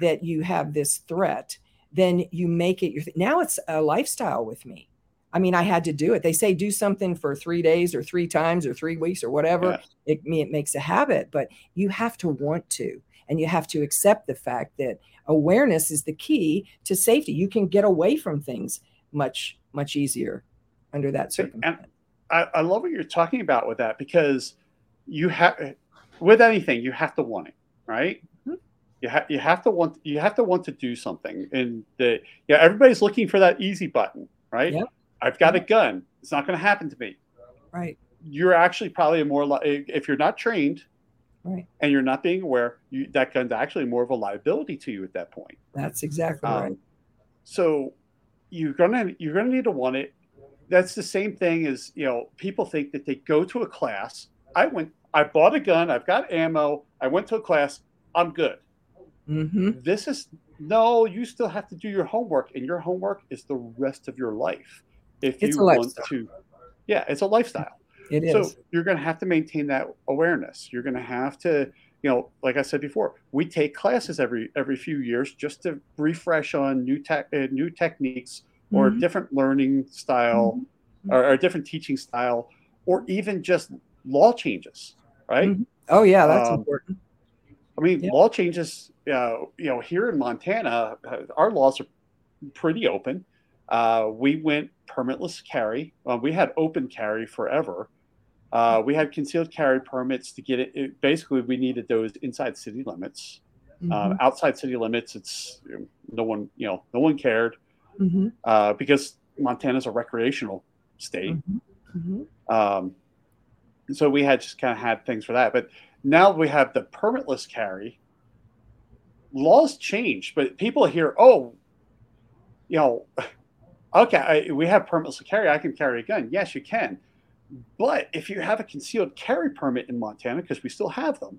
that you have this threat, then you make it your, th- now it's a lifestyle with me. I mean, I had to do it. They say do something for three days or three times or three weeks or whatever. Yeah. It, it makes a habit, but you have to want to, and you have to accept the fact that awareness is the key to safety. You can get away from things much, much easier under that circumstance. And I, I love what you're talking about with that because you have, with anything, you have to want it, right? Mm-hmm. You have you have to want you have to want to do something, and the yeah everybody's looking for that easy button, right? Yep I've got a gun. It's not going to happen to me. Right. You're actually probably a more li- if you're not trained, right, and you're not being aware, you, that gun's actually more of a liability to you at that point. That's exactly um, right. So you're gonna you're gonna need to want it. That's the same thing as you know. People think that they go to a class. I went. I bought a gun. I've got ammo. I went to a class. I'm good. Mm-hmm. This is no. You still have to do your homework, and your homework is the rest of your life if it's you want to yeah it's a lifestyle it is so you're going to have to maintain that awareness you're going to have to you know like i said before we take classes every every few years just to refresh on new tech uh, new techniques or mm-hmm. different learning style mm-hmm. or, or, different teaching style or even just law changes right mm-hmm. oh yeah that's um, important i mean law changes uh, you know here in montana uh, our laws are pretty open uh, we went permitless carry. Uh, we had open carry forever. Uh, we had concealed carry permits to get it, it, Basically, we needed those inside city limits. Uh, mm-hmm. outside city limits, it's no one, you know, no one cared mm-hmm. Uh, because Montana's a recreational state. Mm-hmm. mm-hmm. Um, so we had just kind of had things for that. But now we have the permitless carry. Laws changed, but people hear, oh, you know, okay, I, we have permitless carry. I can carry a gun. Yes, you can. But if you have a concealed carry permit in Montana, because we still have them,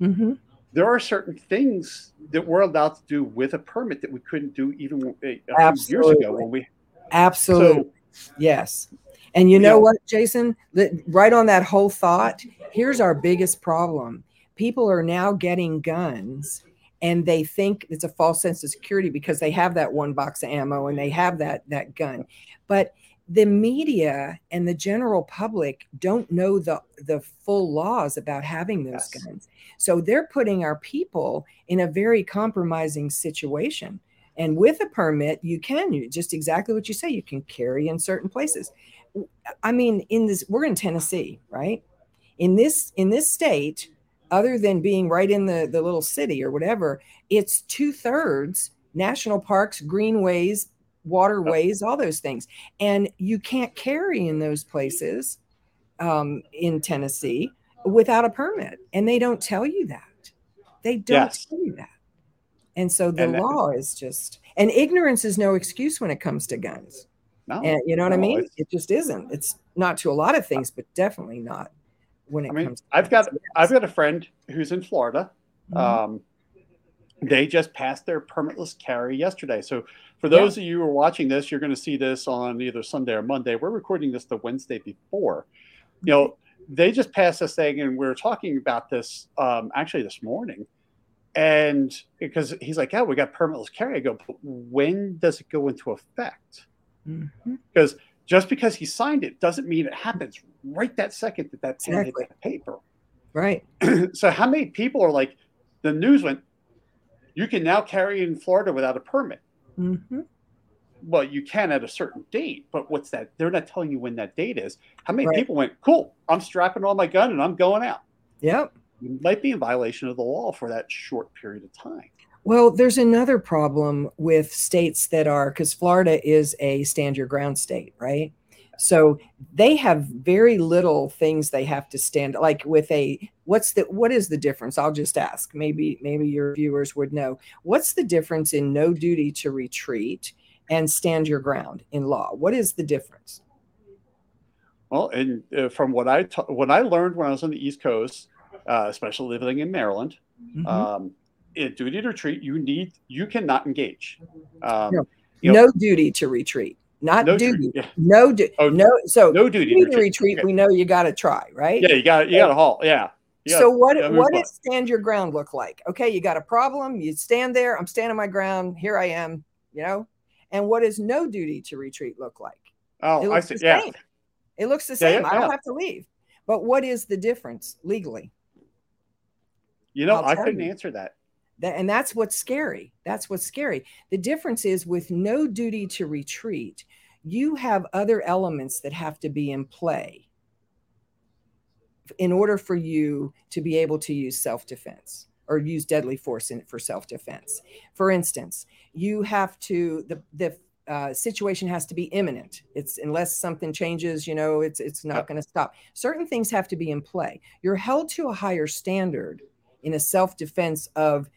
mm-hmm. there are certain things that we're allowed to do with a permit that we couldn't do even a, a few years ago when we. Absolutely. So, yes. And you know, know what, Jason? Right on that whole thought, here's our biggest problem. People are now getting guns and they think it's a false sense of security because they have that one box of ammo and they have that that gun but the media and the general public don't know the the full laws about having those yes. guns. So they're putting our people in a very compromising situation. And with a permit you can you just exactly what you say you can carry in certain places. I mean in this we're in tennessee right? In this in this state other than being right in the, the little city or whatever, it's two thirds national parks, greenways, waterways, all those things. And you can't carry in those places um, in Tennessee without a permit. And they don't tell you that. They don't yes. tell you that. And so the and law is just, and ignorance is no excuse when it comes to guns. No, and you know what no, I mean? It just isn't. It's not to a lot of things, but definitely not when it I mean, comes. I've got I've got a friend who's in Florida. Mm-hmm. Um, they just passed their permitless carry yesterday. So for those yeah. of you who are watching this, you're going to see this on either Sunday or Monday. We're recording this the Wednesday before. You know, they just passed this thing, and we are talking about this um, actually this morning. And because he's like, "Yeah, we got permitless carry." I go, "But when does it go into effect?" Mm-hmm. Because just because he signed it doesn't mean it happens right that second that that pen exactly. hit that paper. Right. so how many people are like, the news went, you can now carry in Florida without a permit. Mm-hmm. Well, you can at a certain date, but what's that? They're not telling you when that date is. How many right. people went, cool, I'm strapping on my gun and I'm going out? Yep. You might be in violation of the law for that short period of time. Well, there's another problem with states that are because Florida is a stand your ground state, right? So they have very little things they have to stand like with a what's the what is the difference? I'll just ask. Maybe maybe your viewers would know. What's the difference in no duty to retreat and stand your ground in law? What is the difference? Well, and uh, from what I ta- what I learned when I was on the East Coast, uh, especially living in Maryland. Mm-hmm. Um, in duty to retreat, you need you cannot engage. Um, no. You know, no duty to retreat. Not no duty. Yeah. No du- oh, no so no duty, duty to retreat. retreat okay. We know you got to try, right? Yeah, you got you got to halt. Yeah. Gotta, so what what does stand your ground look like? Okay, you got a problem. You stand there. I'm standing my ground. Here I am. You know. And what does no duty to retreat look like? Oh, I see. Yeah. Same. It looks the same. Yeah, yeah, I don't have to leave. But what is the difference legally? You know, I couldn't you. answer that. That. And that's what's scary. That's what's scary. The difference is with no duty to retreat, you have other elements that have to be in play in order for you to be able to use self defense or use deadly force in, for self defense. For instance, you have to, the, the uh, situation has to be imminent. It's unless something changes, you know, it's it's not going to stop. Certain things have to be in play. You're held to a higher standard in a self defense of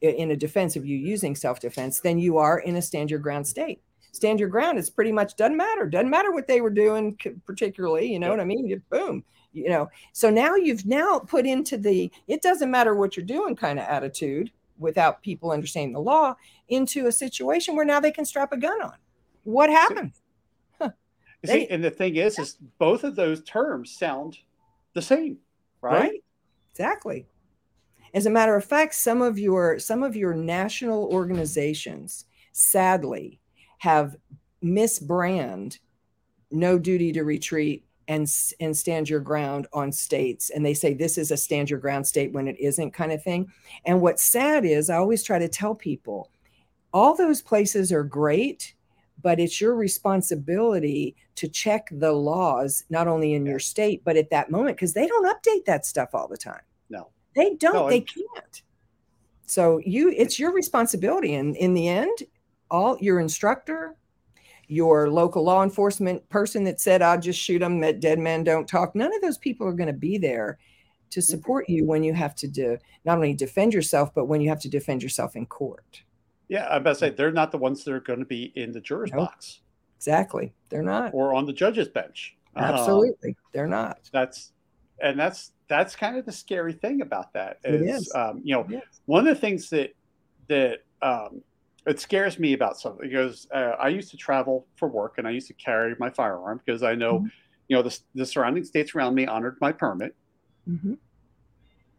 in a defense of you using self defense than you are in a stand your ground state. Stand your ground it's pretty much doesn't matter. Doesn't matter what they were doing, particularly. You know what I mean? You, boom. You know. So now you've now put into the it doesn't matter what you're doing kind of attitude without people understanding the law into a situation where now they can strap a gun on. What happened? Huh. See, they, and the thing is, is both of those terms sound the same, right? right? Exactly. As a matter of fact, some of your some of your national organizations, sadly, have misbrand no duty to retreat and and stand your ground on states. And they say this is a stand your ground state when it isn't kind of thing. And what's sad is i always try to tell people all those places are great but it's your responsibility to check the laws not only in your state but at that moment because they don't update that stuff all the time they don't no, they can't so you it's your responsibility and in the end all your instructor your local law enforcement person that said, I'll just shoot them, that dead men don't talk. None of those people are going to be there to mm-hmm. support you when you have to do, not only defend yourself, but when you have to defend yourself in court. Yeah, I'm about to say they're not the ones that are going to be in the juror's nope. box. Exactly. They're not. Or on the judge's bench. Absolutely. Um, they're not. That's and that's that's kind of the scary thing about that is. Um, you know, one of the things that that um, it scares me about something because uh, I used to travel for work and I used to carry my firearm because I know, mm-hmm. you know, the, the surrounding states around me honored my permit. Mm-hmm.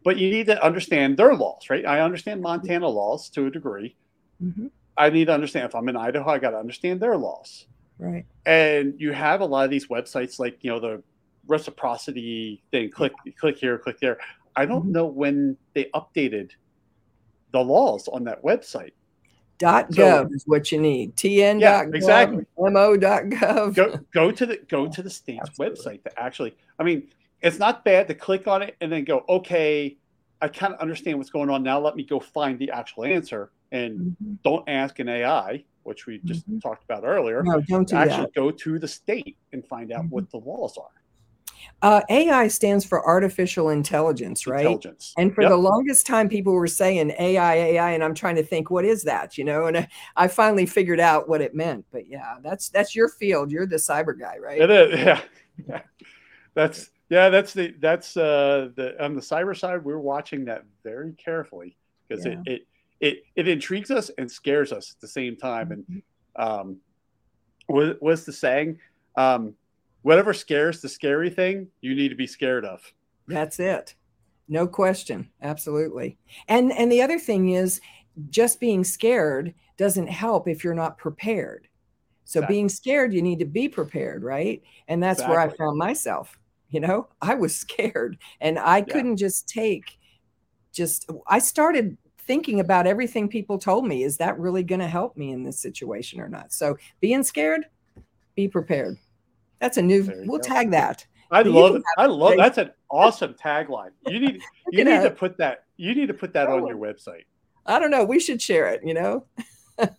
But you need to understand their laws, right? I understand mm-hmm. Montana laws to a degree. Mm-hmm. I need to understand if I'm in Idaho, I got to understand their laws. Right. And you have a lot of these websites like, you know, the reciprocity thing, click, click here, click there. I don't mm-hmm. know when they updated the laws on that website. Dot gov so, is what you need. TN. Yeah, gov, exactly. Mo.gov. Go go to the go to the state's website to actually. I mean, it's not bad to click on it and then go, okay, I kind of understand what's going on now. Let me go find the actual answer and mm-hmm. don't ask an AI, which we just mm-hmm. talked about earlier. No, don't do actually that. go to the state and find out mm-hmm. what the laws are. Uh, AI stands for artificial intelligence, right? Intelligence. And for yep. the longest time, people were saying AI, AI, and I'm trying to think, what is that? You know, and I, I finally figured out what it meant. But yeah, that's that's your field. You're the cyber guy, right? It is. Yeah. yeah. That's yeah. That's the that's uh the on the cyber side. We're watching that very carefully because yeah. it, it it it intrigues us and scares us at the same time. Mm-hmm. And um, what was the saying? Um, whatever scares the scary thing, you need to be scared of. That's it. No question. Absolutely. And and the other thing is just being scared doesn't help if you're not prepared. So exactly. being scared, you need to be prepared, right? And that's exactly. where I found myself. You know, I was scared and I yeah. couldn't just take just I started thinking about everything people told me. Is that really going to help me in this situation or not? So being scared, be prepared. That's a new. We'll go. tag that. I love it. I love that's an awesome tagline. You need you need to put that you need to put that on your website. I don't know. We should share it. You know.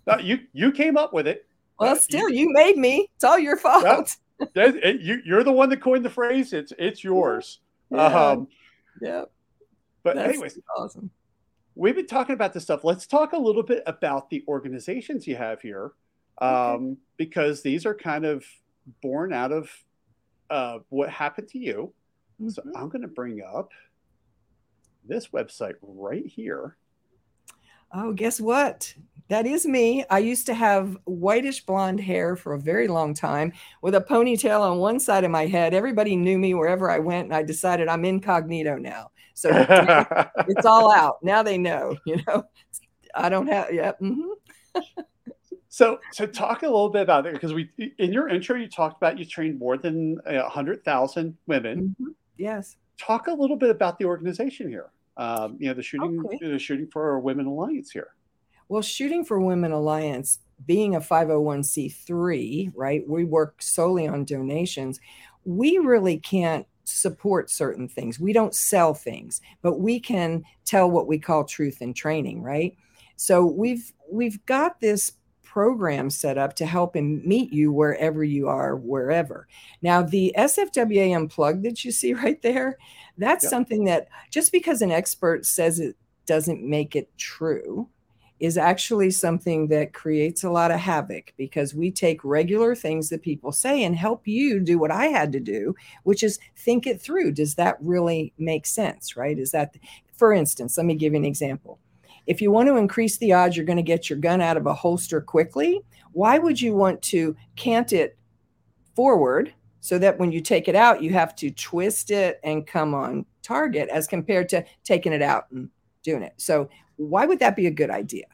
no, you you came up with it. Well, still, you, you made me. It's all your fault. it, you, you're the one that coined the phrase. It's it's yours. Yeah. Um, yeah. But That's anyways, awesome. We've been talking about this stuff. Let's talk a little bit about the organizations you have here, um, okay. because these are kind of born out of uh, what happened to you. Mm-hmm. So I'm going to bring up this website right here. Oh, guess what? That is me. I used to have whitish blonde hair for a very long time with a ponytail on one side of my head. Everybody knew me wherever I went, and I decided I'm incognito now. So it's all out. Now they know, you know. I don't have, yeah. Mm-hmm. so, so talk a little bit about it because we, in your intro, you talked about you trained more than a hundred thousand women. Mm-hmm. Yes. Talk a little bit about the organization here. Um, you know, the shooting, okay. the shooting for Women Alliance here. Well, Shooting for Women Alliance, being a 501c3, right? We work solely on donations. We really can't support certain things. We don't sell things, but we can tell what we call truth in training, right? So we've we've got this program set up to help him meet you wherever you are, wherever. Now, the SFWA unplugged that you see right there, that's yep. something that just because an expert says it doesn't make it true, is actually something that creates a lot of havoc because we take regular things that people say and help you do what I had to do, which is think it through. Does that really make sense? Right? Is that, for instance, let me give you an example. If you want to increase the odds you're going to get your gun out of a holster quickly, why would you want to cant it forward so that when you take it out, you have to twist it and come on target as compared to taking it out and doing it? So why would that be a good idea?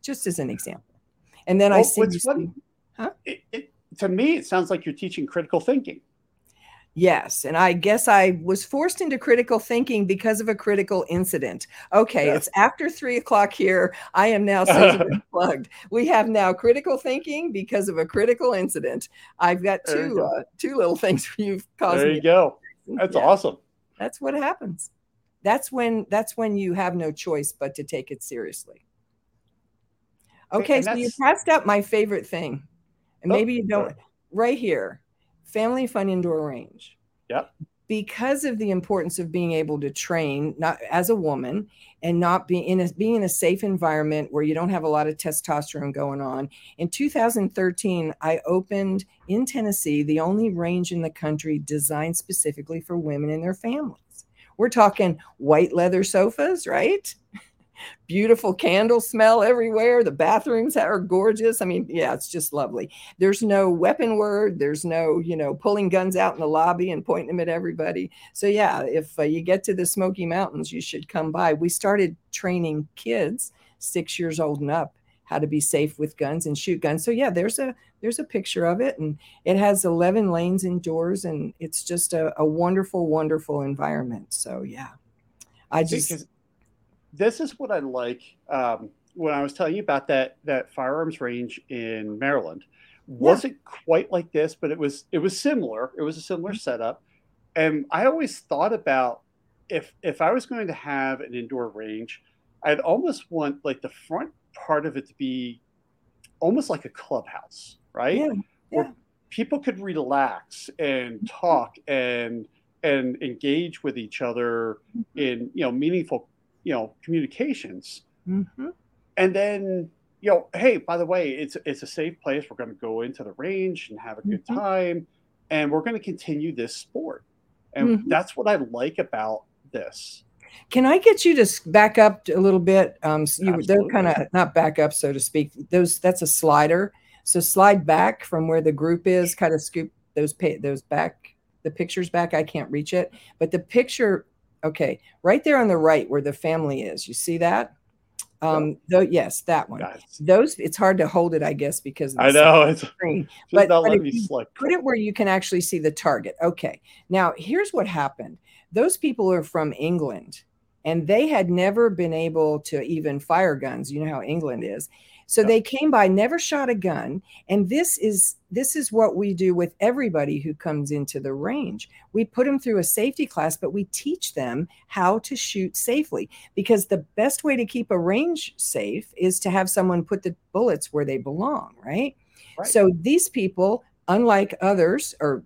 Just as an example. And then well, I see, what, huh? It, it, to me, it sounds like you're teaching critical thinking. Yes. And I guess I was forced into critical thinking because of a critical incident. Okay. It's after three o'clock here. I am now plugged. We have now critical thinking because of a critical incident. I've got two, uh, two little things you've caused. There you go. That's yeah. awesome. That's what happens that's when that's when you have no choice but to take it seriously okay so you passed up my favorite thing and oh, maybe you don't right here family fun indoor range. Yep. Because of the importance of being able to train not as a woman and not being in a being in a safe environment where you don't have a lot of testosterone going on in 2013 i opened in tennessee the only range in the country designed specifically for women and their families. We're talking white leather sofas, right? Beautiful candle smell everywhere. The bathrooms are gorgeous. I mean, yeah, it's just lovely. There's no weapon word. There's no, you know, pulling guns out in the lobby and pointing them at everybody. So, yeah, if uh, you get to the Smoky Mountains, you should come by. We started training kids six years old and up how to be safe with guns and shoot guns. So yeah, there's a there's a picture of it, and it has 11 lanes indoors, and it's just a, a wonderful, wonderful environment. So yeah, I just because this is what I like. Um, when I was telling you about that that firearms range in Maryland, wasn't quite like this, but it was it was similar. It was a similar mm-hmm. setup, and I always thought about if if I was going to have an indoor range, I'd almost want like the front part of it to be almost like a clubhouse, right? Yeah, yeah. Where people could relax and mm-hmm. talk and and engage with each other mm-hmm. in you know meaningful you know communications. Mm-hmm. And then you know, hey, by the way, it's it's a safe place. We're going to go into the range and have a good mm-hmm. time, and we're going to continue this sport. And mm-hmm. that's what I like about this. Can I get you to back up a little bit? Um, you, they're kind of not back up, so to speak. Those that's a slider. So slide back from where the group is, kind of scoop those those back, the pictures back. I can't reach it, but the picture, okay, right there on the right where the family is. You see that? Um, though, yes, that one. Those it's hard to hold it, I guess, because I know it's screen. But, but put it where you can actually see the target. Okay. Now here's what happened. Those people are from England and they had never been able to even fire guns you know how england is so they came by never shot a gun and this is this is what we do with everybody who comes into the range we put them through a safety class but we teach them how to shoot safely because the best way to keep a range safe is to have someone put the bullets where they belong right, right. so these people unlike others or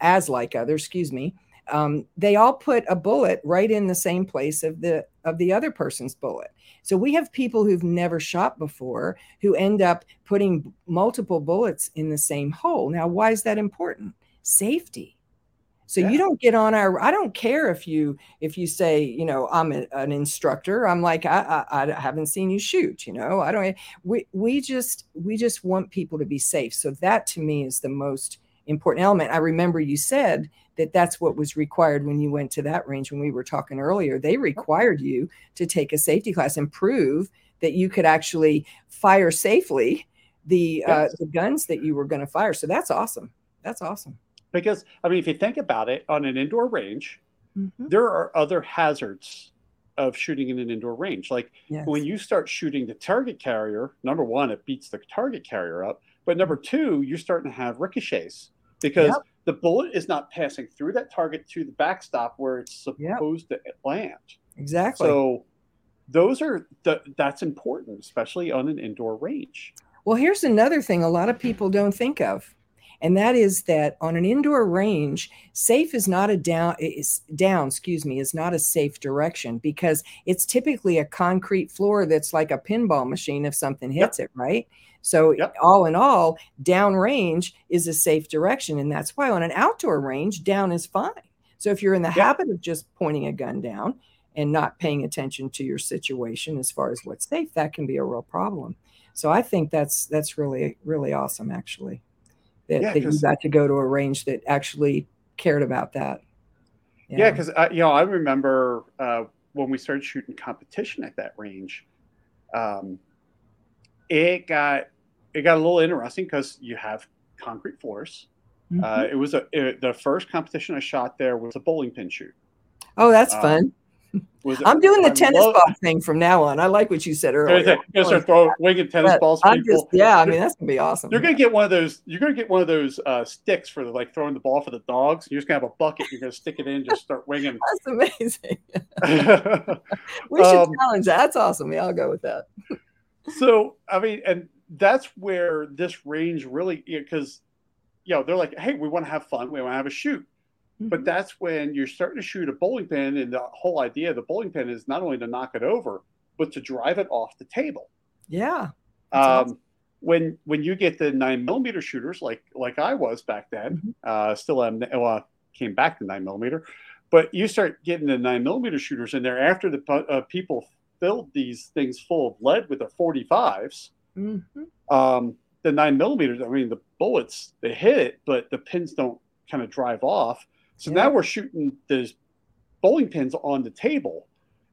as like others excuse me um, they all put a bullet right in the same place of the of the other person's bullet. So we have people who've never shot before who end up putting multiple bullets in the same hole. Now, why is that important? Safety. So yeah. you don't get on our. I don't care if you if you say you know I'm a, an instructor. I'm like I, I, I haven't seen you shoot. You know I don't. We we just we just want people to be safe. So that to me is the most important element. I remember you said that that's what was required when you went to that range when we were talking earlier. They required you to take a safety class and prove that you could actually fire safely the uh, yes. uh, the guns that you were going to fire. So that's awesome. That's awesome. Because I mean, if you think about it, on an indoor range, mm-hmm. there are other hazards of shooting in an indoor range. Like yes. when you start shooting the target carrier, number one, it beats the target carrier up. But number mm-hmm. two, you're starting to have ricochets because yep. the bullet is not passing through that target to the backstop where it's supposed yep. to land. Exactly. So those are the, that's important, especially on an indoor range. Well, here's another thing a lot of people don't think of and that is that on an indoor range safe is not a down is down excuse me is not a safe direction because it's typically a concrete floor that's like a pinball machine if something hits yep. it right so yep. all in all down range is a safe direction and that's why on an outdoor range down is fine so if you're in the yep. habit of just pointing a gun down and not paying attention to your situation as far as what's safe that can be a real problem so i think that's that's really really awesome actually that, yeah, that you got to go to a range that actually cared about that. Yeah, because yeah, you know I remember uh, when we started shooting competition at that range, um, it got it got a little interesting because you have concrete floors. Uh, mm-hmm. Uh, it was a it, the first competition I shot there was a bowling pin shoot. Oh, that's um, fun. I'm doing the I tennis love, ball thing from now on. I like what you said earlier. You're start throwing winging tennis but balls. I'm just, yeah, I mean that's gonna be awesome. You're gonna get one of those. You're gonna get one of those uh, sticks for the, like throwing the ball for the dogs. You're just gonna have a bucket. You're gonna stick it in, just start winging. That's amazing. we should um, challenge that. That's awesome. Yeah, I'll go with that. So I mean, and that's where this range really because you know they're like, hey, we want to have fun. We want to have a shoot Mm-hmm. But that's when you're starting to shoot a bowling pin, and the whole idea of the bowling pin is not only to knock it over, but to drive it off the table. Yeah. Um, awesome. When when you get the nine millimeter shooters, like like I was back then, mm-hmm. uh, still am. Well, came back to nine millimeter, but you start getting the nine millimeter shooters in there after the uh, people filled these things full of lead with their 45s. Mm-hmm. Um, the nine millimeters, I mean, the bullets they hit it, but the pins don't kind of drive off. So yeah. now we're shooting those bowling pins on the table,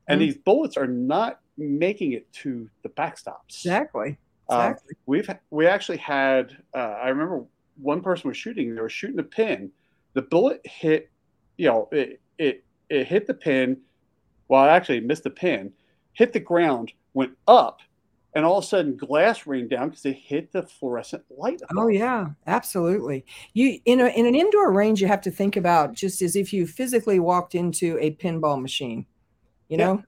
and mm-hmm. these bullets are not making it to the backstops. Exactly. Um, exactly. Um, we've we actually had. Uh, I remember one person was shooting. They were shooting a pin. The bullet hit. You know, it it it hit the pin. Well, actually missed the pin. Hit the ground. Went up and all of a sudden glass rained down because they hit the fluorescent light. Above. Oh yeah, absolutely. You in a in an indoor range, you have to think about just as if you physically walked into a pinball machine. You know,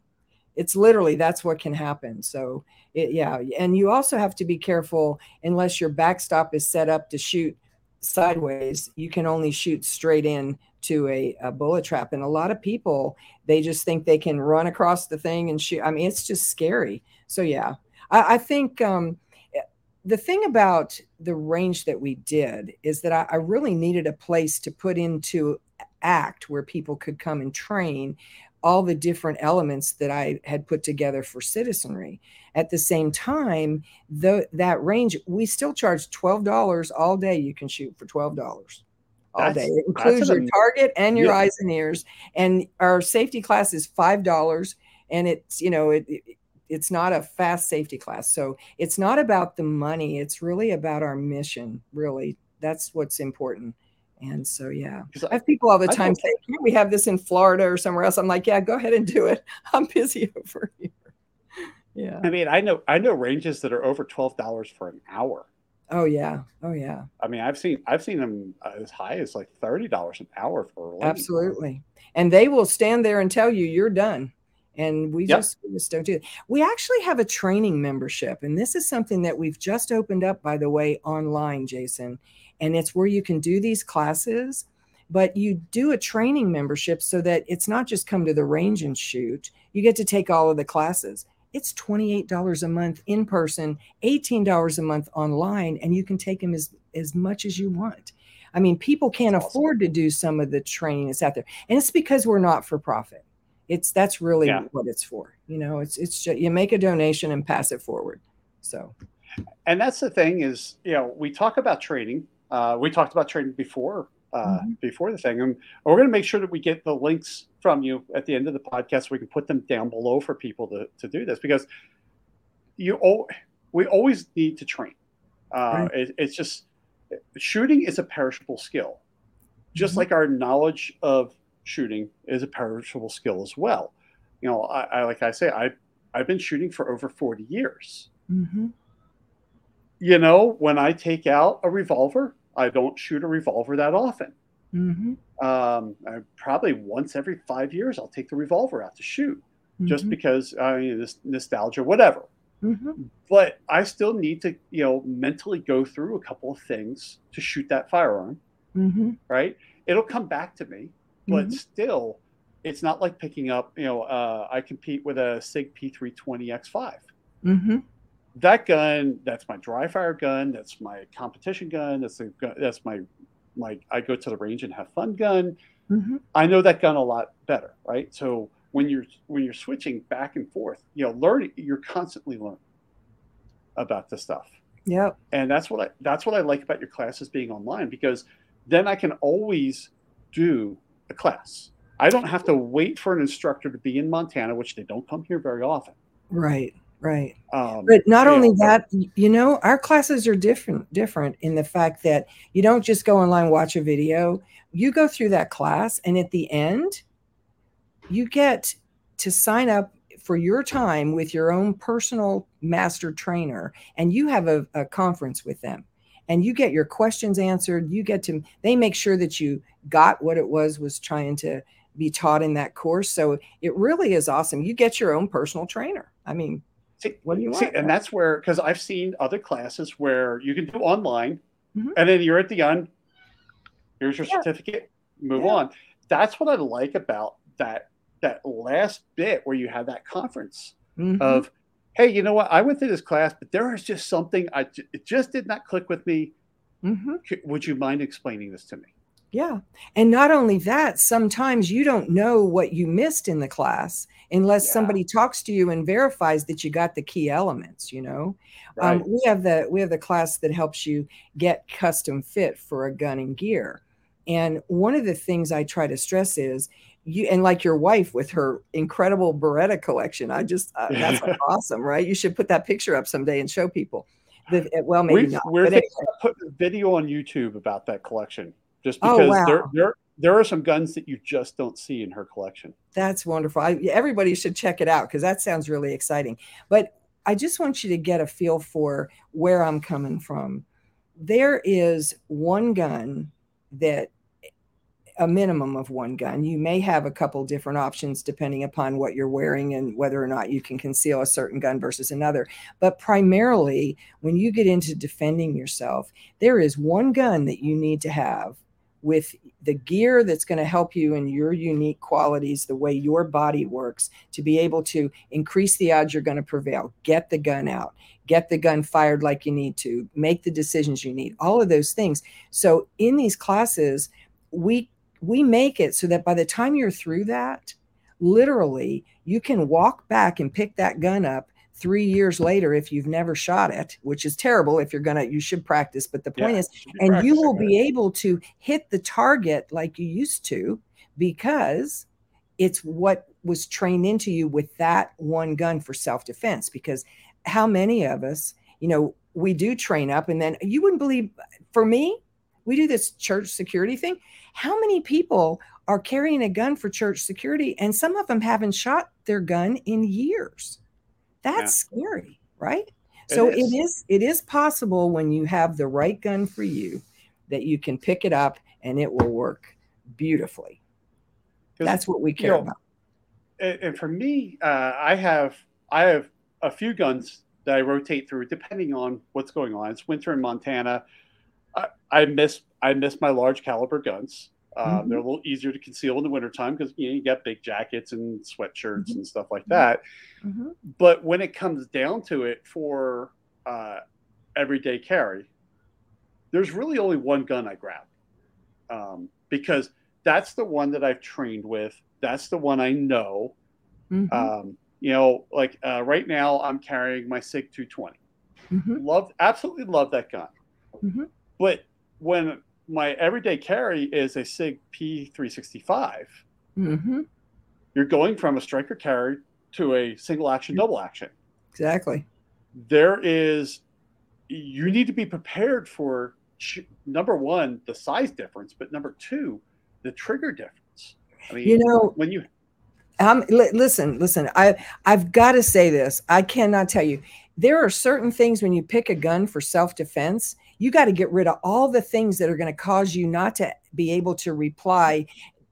it's literally that's what can happen. So it, yeah, and you also have to be careful unless your backstop is set up to shoot sideways. You can only shoot straight in to a, a bullet trap, and a lot of people they just think they can run across the thing and shoot. I mean, it's just scary. So yeah, I, I think um, the thing about the range that we did is that I, I really needed a place to put into act where people could come and train all the different elements that I had put together for citizenry. At the same time, the, that range, we still charge $12 all day. You can shoot for $12 all that's, day. It includes your target and your yeah. eyes and ears. And our safety class is $5. And it's, you know, it, it it's not a fast safety class. So it's not about the money. It's really about our mission. Really, that's what's important. And so, yeah, I have people all the time say, "Can we have this in Florida or somewhere else?" I'm like, "Yeah, go ahead and do it. I'm busy over here." Yeah. I mean, I know I know ranges that are over twelve dollars for an hour. Oh yeah, oh yeah. I mean, I've seen I've seen them as high as like thirty dollars an hour for a absolutely, and they will stand there and tell you you're done and we yep. just we just don't do it. We actually have a training membership, and this is something that we've just opened up, by the way, online, Jason. And it's where you can do these classes, but you do a training membership so that it's not just come to the range and shoot. You get to take all of the classes, it's $28 a month in person, $18 a month online, and you can take them as, as much as you want. I mean, people can't that's afford to do some of the training that's out there. And it's because we're not for profit. It's that's really yeah. what it's for. You know, it's it's just, you make a donation and pass it forward. So and that's the thing is, you know, we talk about training. Uh, we talked about training before uh, mm-hmm. before the thing, and we're going to make sure that we get the links from you at the end of the podcast. We can put them down below for people to to do this because you we always need to train. Uh, it, it's just shooting is a perishable skill, just mm-hmm. like our knowledge of shooting is a perishable skill as well. You know, I, I like I say, I I've been shooting for over forty years. Mm-hmm you know, when I take out a revolver, I don't shoot a revolver that often. Mm-hmm. Um, I, probably once every five years, I'll take the revolver out to shoot, mm-hmm. just because I mean, this nostalgia, whatever. Mm-hmm. But I still need to, you know, mentally go through a couple of things to shoot that firearm. Mm-hmm. Right? It'll come back to me, but mm-hmm. still, it's not like picking up. You know, uh, I compete with a Sig P320 X5 that gun, that's my dry fire gun. That's my competition gun. That's the that's my my I go to the range and have fun gun. Mm-hmm. I know that gun a lot better, right? So when you're when you're switching back and forth, you know, learning you're constantly learning about the stuff. Yep. And that's what I that's what I like about your classes being online because then I can always do a class. I don't have to wait for an instructor to be in Montana, which they don't come here very often. Right. Right. Um, but not only know, that, you know, our classes are different different in the fact that you don't just go online watch a video. You go through that class and at the end you get to sign up for your time with your own personal master trainer and you have a, a conference with them. And you get your questions answered. You get to they make sure that you got what it was was trying to be taught in that course. So it really is awesome. You get your own personal trainer. I mean See, what do you want? See, and that's where because I've seen other classes where you can do online, mm-hmm. and then you're at the end. Here's your yeah. certificate. Move yeah. on. That's what I like about that that last bit where you have that conference mm-hmm. of, hey, you know what? I went through this class, but there is just something I it just did not click with me. Mm-hmm. Would you mind explaining this to me? Yeah. And not only that, sometimes you don't know what you missed in the class unless yeah. somebody talks to you and verifies that you got the key elements, you know. Um, right. Um, we have the we have the class that helps you get custom fit for a gun and gear. And one of the things I try to stress is you and like your wife with her incredible Beretta collection. I just uh, that's awesome, right? You should put that picture up someday and show people. The, well, maybe We've, not. We're anyway. put a video on YouTube about that collection just oh, because oh, wow. there, there there are some guns that you just don't see in her collection. That's wonderful. I, everybody should check it out because that sounds really exciting. But I just want you to get a feel for where I'm coming from. There is one gun that a minimum of one gun. You may have a couple different options depending upon what you're wearing and whether or not you can conceal a certain gun versus another. But primarily, when you get into defending yourself, there is one gun that you need to have with the gear that's going to help you in your unique qualities, the way your body works, to be able to increase the odds you're going to prevail. Get the gun out, get the gun fired like you need to, make the decisions you need, all of those things. So, in these classes, we we make it so that by the time you're through that, literally, you can walk back and pick that gun up three years later if you've never shot it which is terrible if you're gonna you should practice but the point yeah, is and practice. you will be able to hit the target like you used to because it's what was trained into you with that one gun for self-defense because how many of us you know we do train up and then you wouldn't believe for me we do this church security thing how many people are carrying a gun for church security and some of them haven't shot their gun in years that's yeah. scary, right? It so is. it is it is possible when you have the right gun for you that you can pick it up and it will work beautifully. That's what we care you know, about. And for me, uh, I have I have a few guns that I rotate through depending on what's going on. It's winter in Montana. I, I miss I miss my large caliber guns. Um, mm-hmm. They're a little easier to conceal in the wintertime because you know you got big jackets and sweatshirts mm-hmm. and stuff like that. Mm-hmm. But when it comes down to it for uh, everyday carry, there's really only one gun I grab um, because that's the one that I've trained with. That's the one I know. Mm-hmm. Um, you know, like uh, right now, I'm carrying my SIG 220. Mm-hmm. Love, absolutely love that gun. Mm-hmm. But when my everyday carry is a SIG P365, mm-hmm. you're going from a striker carry to a single action, double action. Exactly. There is, you need to be prepared for number one, the size difference, but number two, the trigger difference. I mean, you know, when you um, listen, listen. I I've got to say this. I cannot tell you. There are certain things when you pick a gun for self defense, you got to get rid of all the things that are going to cause you not to be able to reply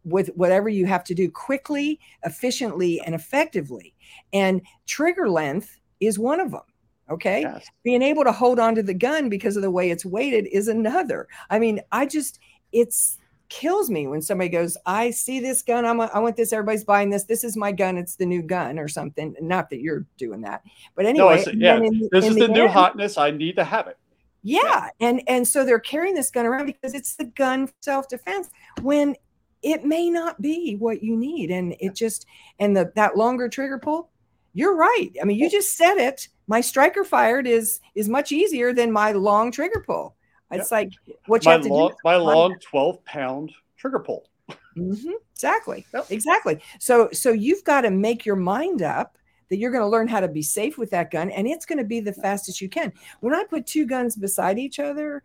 with whatever you have to do quickly, efficiently, and effectively. And trigger length is one of them. Okay. Yes. Being able to hold on to the gun because of the way it's weighted is another. I mean, I just, it's, kills me when somebody goes, I see this gun. I'm a, I want this. Everybody's buying this. This is my gun. It's the new gun or something. Not that you're doing that, but anyway. No, yeah, in, this in is the, the new end, hotness. I need to have it. Yeah. yeah. And, and so they're carrying this gun around because it's the gun self-defense when it may not be what you need. And it just, and the, that longer trigger pull, you're right. I mean, you just said it. My striker fired is, is much easier than my long trigger pull it's like what you my have to long, do. My long 12 pound trigger pull. Mm-hmm. Exactly. Yep. Exactly. So so you've got to make your mind up that you're going to learn how to be safe with that gun and it's going to be the fastest you can. When I put two guns beside each other,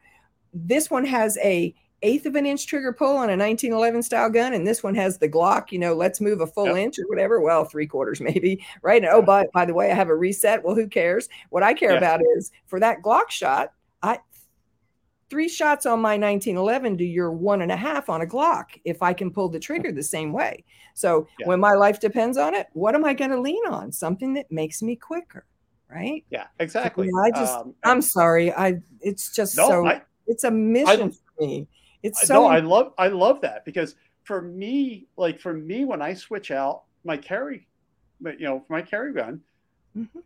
this one has a eighth of an inch trigger pull on a 1911 style gun and this one has the glock you know let's move a full yep. inch or whatever. Well three quarters maybe right? And, oh by, by the way i have a reset. Well who cares? What i care about is for that glock shot i three shots on my 1911 to your one and a half on a Glock if I can pull the trigger the same way. So yeah. when my life depends on it, what am I going to lean on? Something that makes me quicker, right? Yeah, exactly. So, I just, um, I'm sorry, I it's just no, so I, it's a mission I, for me. It's so. No, I love I love that because for me, like for me, when I switch out my carry, you know, my carry gun. Mm-hmm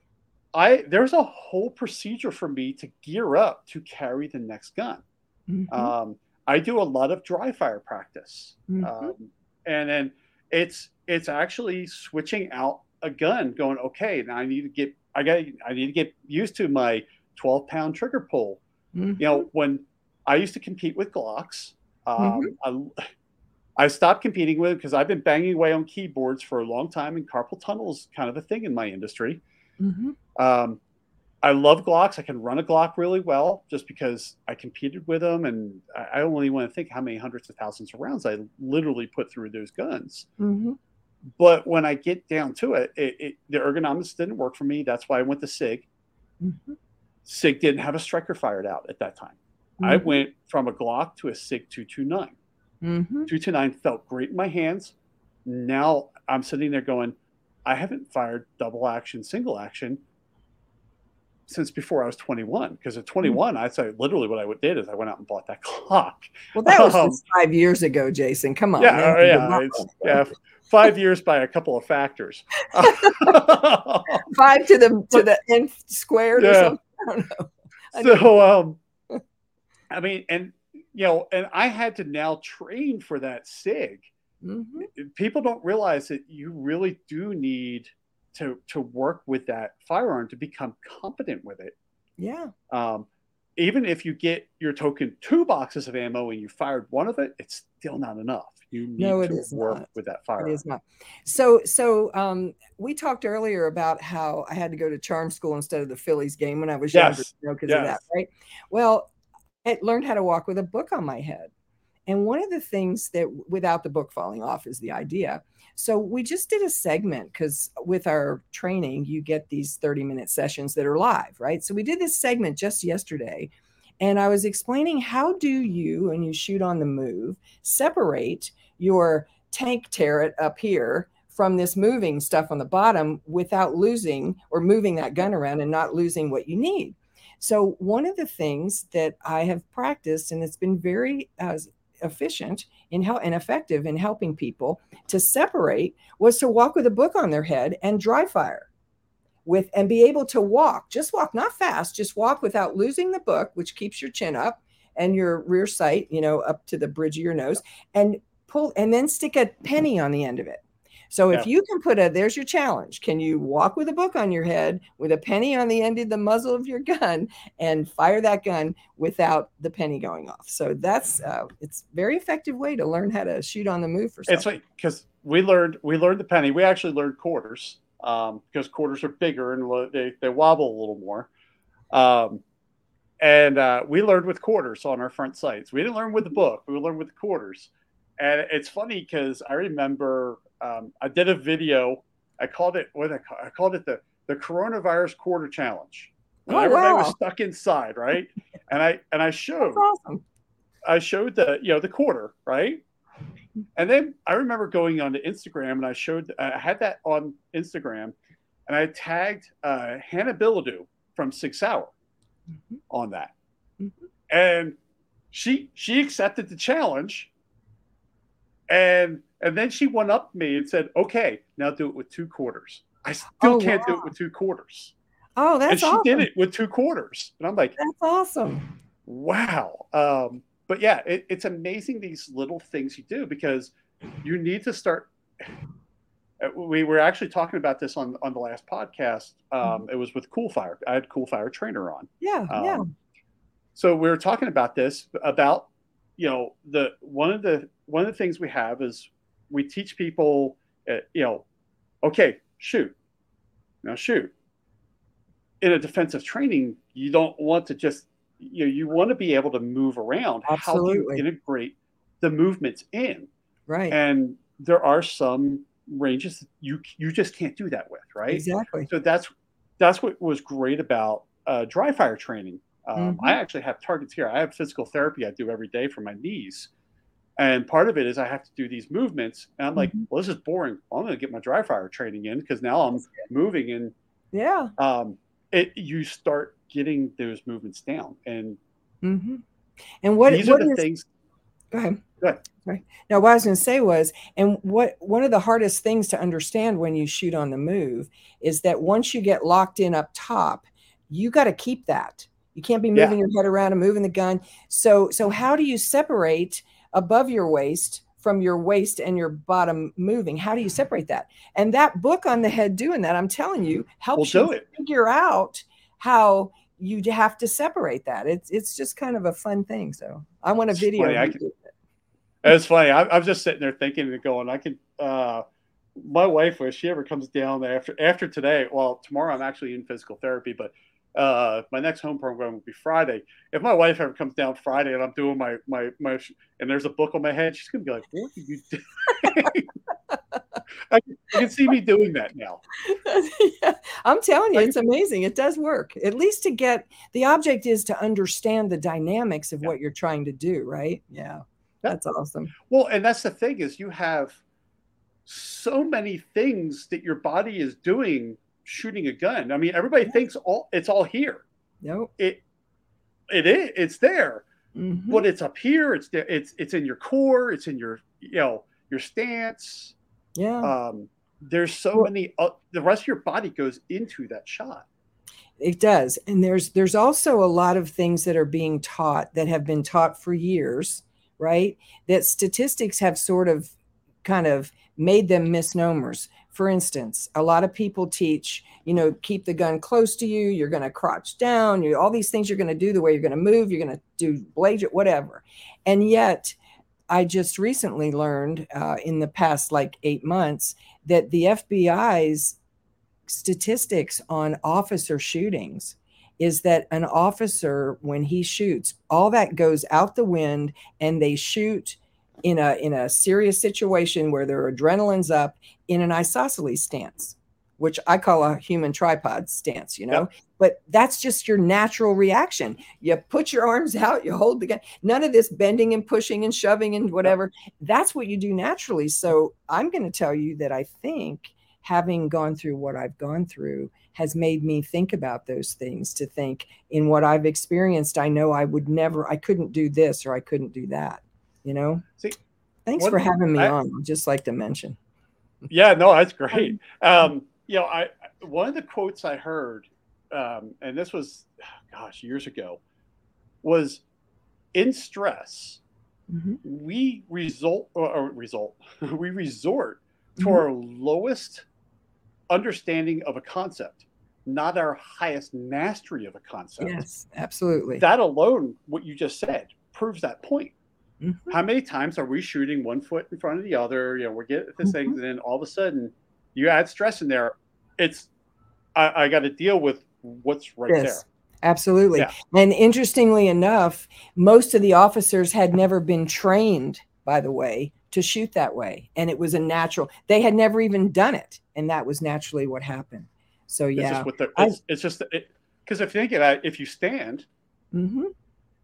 I there's a whole procedure for me to gear up to carry the next gun. Mm-hmm. Um, I do a lot of dry fire practice, mm-hmm. um, and then it's it's actually switching out a gun, going okay. Now I need to get I got I need to get used to my 12 pound trigger pull. Mm-hmm. You know when I used to compete with Glocks, um, mm-hmm. I, I stopped competing with because I've been banging away on keyboards for a long time, and carpal tunnel is kind of a thing in my industry. Mm-hmm. Um, I love Glocks. I can run a Glock really well just because I competed with them, and I, only want to think how many hundreds of thousands of rounds I literally put through those guns. Mm-hmm. But when I get down to it, it, it, the ergonomics didn't work for me. That's why I went to Sig. Mm-hmm. Sig didn't have a striker fired out at that time. Mm-hmm. I went from a Glock to a Sig 229. Mm-hmm. 229 felt great in my hands. Now I'm sitting there going, I haven't fired double action, single action since before I was 21. Because at 21, mm-hmm. I say literally what I did is I went out and bought that Glock. Well, that was um, five years ago, Jason. Come on. Yeah, yeah, yeah. Five years by a couple of factors. five to the to the nth squared yeah. or something. I don't know. I so, um, I mean, and you know, and I had to now train for that sig. Mm-hmm. People don't realize that you really do need to to work with that firearm to become competent with it. Yeah. Um, even if you get your token two boxes of ammo and you fired one of it, it's still not enough. You need no, to work not. with that firearm. It is not. So, so um, we talked earlier about how I had to go to charm school instead of the Phillies game when I was younger, you know, because yes. of that, right? Well, I learned how to walk with a book on my head. And one of the things that, without the book falling off, is the idea so we just did a segment because with our training, you get these 30 minute sessions that are live, right? So we did this segment just yesterday. And I was explaining how do you, when you shoot on the move, separate your tank turret up here from this moving stuff on the bottom without losing or moving that gun around and not losing what you need. So, one of the things that I have practiced, and it's been very uh, efficient in help and effective in helping people to separate was to walk with a book on their head and dry fire with and be able to walk just walk not fast just walk without losing the book which keeps your chin up and your rear sight you know up to the bridge of your nose and pull and then stick a penny on the end of it so if you can put a there's your challenge can you walk with a book on your head with a penny on the end of the muzzle of your gun and fire that gun without the penny going off so that's uh, it's very effective way to learn how to shoot on the move for something. it's like because we learned we learned the penny we actually learned quarters um, because quarters are bigger and they, they wobble a little more. Um, and uh, we learned with quarters on our front sights. We didn't learn with the book. We learned with the quarters. And it's funny because I remember um, I did a video. I called it what I, call, I called it the the coronavirus quarter challenge. When oh, everybody wow. was stuck inside, right? and I and I showed awesome. I showed the you know the quarter, right? And then I remember going onto Instagram and I showed, I had that on Instagram and I tagged uh, Hannah Billadu from Sig Sauer mm-hmm. on that. Mm-hmm. And she, she accepted the challenge. And, and then she went up to me and said, okay, now do it with two quarters. I still oh, can't wow. do it with two quarters. Oh, that's And she awesome. did it with two quarters. And I'm like, that's awesome. Wow. Um, but yeah, it, it's amazing these little things you do because you need to start. Uh, we were actually talking about this on on the last podcast. Um, mm-hmm. It was with CoolFire. I had CoolFire trainer on. Yeah, um, yeah. So we were talking about this about you know the one of the one of the things we have is we teach people uh, you know okay shoot now shoot in a defensive training you don't want to just you know, you want to be able to move around. Absolutely. How do you integrate the movements in? Right. And there are some ranges you you just can't do that with, right? Exactly. So that's that's what was great about uh, dry fire training. Um, mm-hmm. I actually have targets here. I have physical therapy I do every day for my knees. And part of it is I have to do these movements. And I'm like, mm-hmm. well, this is boring. I'm going to get my dry fire training in because now I'm moving and yeah. Um, it you start getting those movements down. And mm-hmm. and what these what are the is, things. Go ahead. Go ahead. Right. Now, what I was going to say was, and what one of the hardest things to understand when you shoot on the move is that once you get locked in up top, you got to keep that. You can't be moving yeah. your head around and moving the gun. So, so how do you separate above your waist from your waist and your bottom moving? How do you separate that? And that book on the head doing that, I'm telling you, helps we'll you figure out how you have to separate that. It's it's just kind of a fun thing. So I want a video. Funny, can. It's funny. I, I'm just sitting there thinking and going, I can. Uh, my wife, if she ever comes down after after today, well, tomorrow I'm actually in physical therapy, but uh, my next home program will be Friday. If my wife ever comes down Friday and I'm doing my my my and there's a book on my head, she's gonna be like, "What are you doing?" I, you can see me doing that now. yeah, I'm telling you, it's amazing. It does work. At least to get the object is to understand the dynamics of yeah. what you're trying to do, right? Yeah, that's awesome. Well, and that's the thing is you have so many things that your body is doing shooting a gun. I mean, everybody thinks all it's all here. No, it it is. It's there, mm-hmm. but it's up here. It's there. It's it's in your core. It's in your you know your stance. Yeah. Um, there's so well, many. Uh, the rest of your body goes into that shot. It does, and there's there's also a lot of things that are being taught that have been taught for years, right? That statistics have sort of, kind of made them misnomers. For instance, a lot of people teach, you know, keep the gun close to you. You're going to crouch down. You all these things you're going to do the way you're going to move. You're going to do blade it, whatever. And yet, I just recently learned uh, in the past like eight months that the FBI's statistics on officer shootings is that an officer when he shoots all that goes out the wind and they shoot in a in a serious situation where their adrenaline's up in an isosceles stance which I call a human tripod stance, you know. Yep. But that's just your natural reaction. You put your arms out, you hold the gun. None of this bending and pushing and shoving and whatever. Yep. That's what you do naturally. So I'm going to tell you that I think having gone through what I've gone through has made me think about those things to think in what I've experienced I know I would never I couldn't do this or I couldn't do that. you know. See, thanks for having me I, on. I'd just like to mention. Yeah, no, that's great. Um, you know, I one of the quotes I heard, um, and this was, gosh, years ago, was in stress. Mm-hmm. We result or, or result we resort to mm-hmm. our lowest understanding of a concept, not our highest mastery of a concept. Yes, absolutely. That alone, what you just said, proves that point. Mm-hmm. How many times are we shooting one foot in front of the other? You know, we're getting this thing, mm-hmm. and then all of a sudden you add stress in there. It's I, I got to deal with what's right yes. there. Absolutely. Yeah. And interestingly enough, most of the officers had never been trained, by the way, to shoot that way. And it was a natural, they had never even done it. And that was naturally what happened. So, yeah. It's just, the, it's, I, it's just because if you think about it, if you stand, mm-hmm.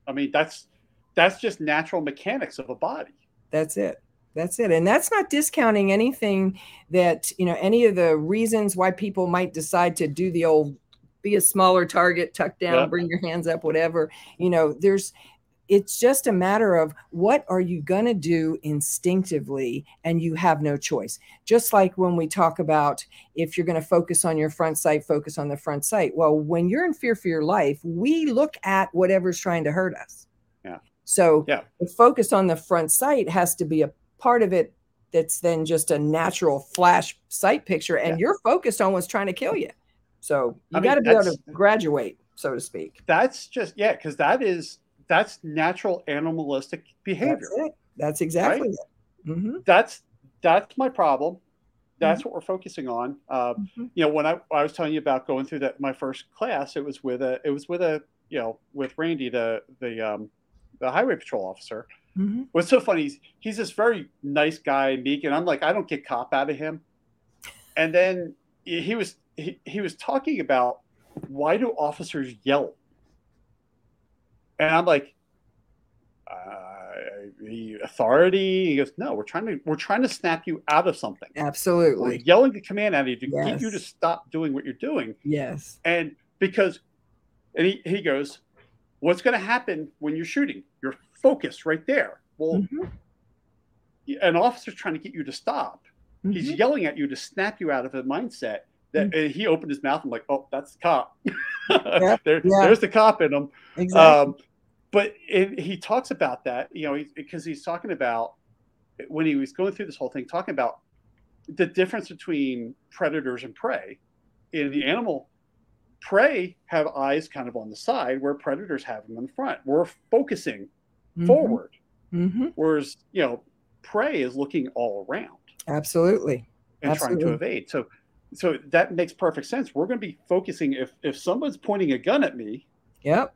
I mean, that's that's just natural mechanics of a body. That's it. That's it. And that's not discounting anything that, you know, any of the reasons why people might decide to do the old be a smaller target, tuck down, yeah. bring your hands up, whatever. You know, there's it's just a matter of what are you going to do instinctively and you have no choice just like when we talk about if you're going to focus on your front sight focus on the front sight well when you're in fear for your life we look at whatever's trying to hurt us so yeah. the focus on the front sight has to be a part of it that's then just a natural flash sight picture and yeah. you're focused on what's trying to kill you so you got to be able to graduate, so to speak. That's just yeah, because that is that's natural animalistic behavior. That's, that's exactly right? it. Mm-hmm. That's that's my problem. That's mm-hmm. what we're focusing on. Um, mm-hmm. You know, when I, I was telling you about going through that my first class, it was with a it was with a you know with Randy the the um, the highway patrol officer. Mm-hmm. What's so funny? He's, he's this very nice guy, meek, and I'm like, I don't get cop out of him. And then he was he, he was talking about why do officers yell? And I'm like, uh, the authority. He goes, no, we're trying to we're trying to snap you out of something. Absolutely, we're yelling the command at you to yes. get you to stop doing what you're doing. Yes, and because, and he he goes, what's going to happen when you're shooting? You're focused right there. Well, mm-hmm. an officer's trying to get you to stop. Mm-hmm. He's yelling at you to snap you out of a mindset that mm. he opened his mouth. I'm like, oh, that's the cop. yeah, there, yeah. There's the cop in him. Exactly. Um, but it, he talks about that, you know, because he's talking about when he was going through this whole thing, talking about the difference between predators and prey. In the animal, prey have eyes kind of on the side, where predators have them in the front. We're focusing mm-hmm. forward, mm-hmm. whereas you know, prey is looking all around. Absolutely. And Absolutely. trying to evade. So so that makes perfect sense. We're going to be focusing if if someone's pointing a gun at me. Yep.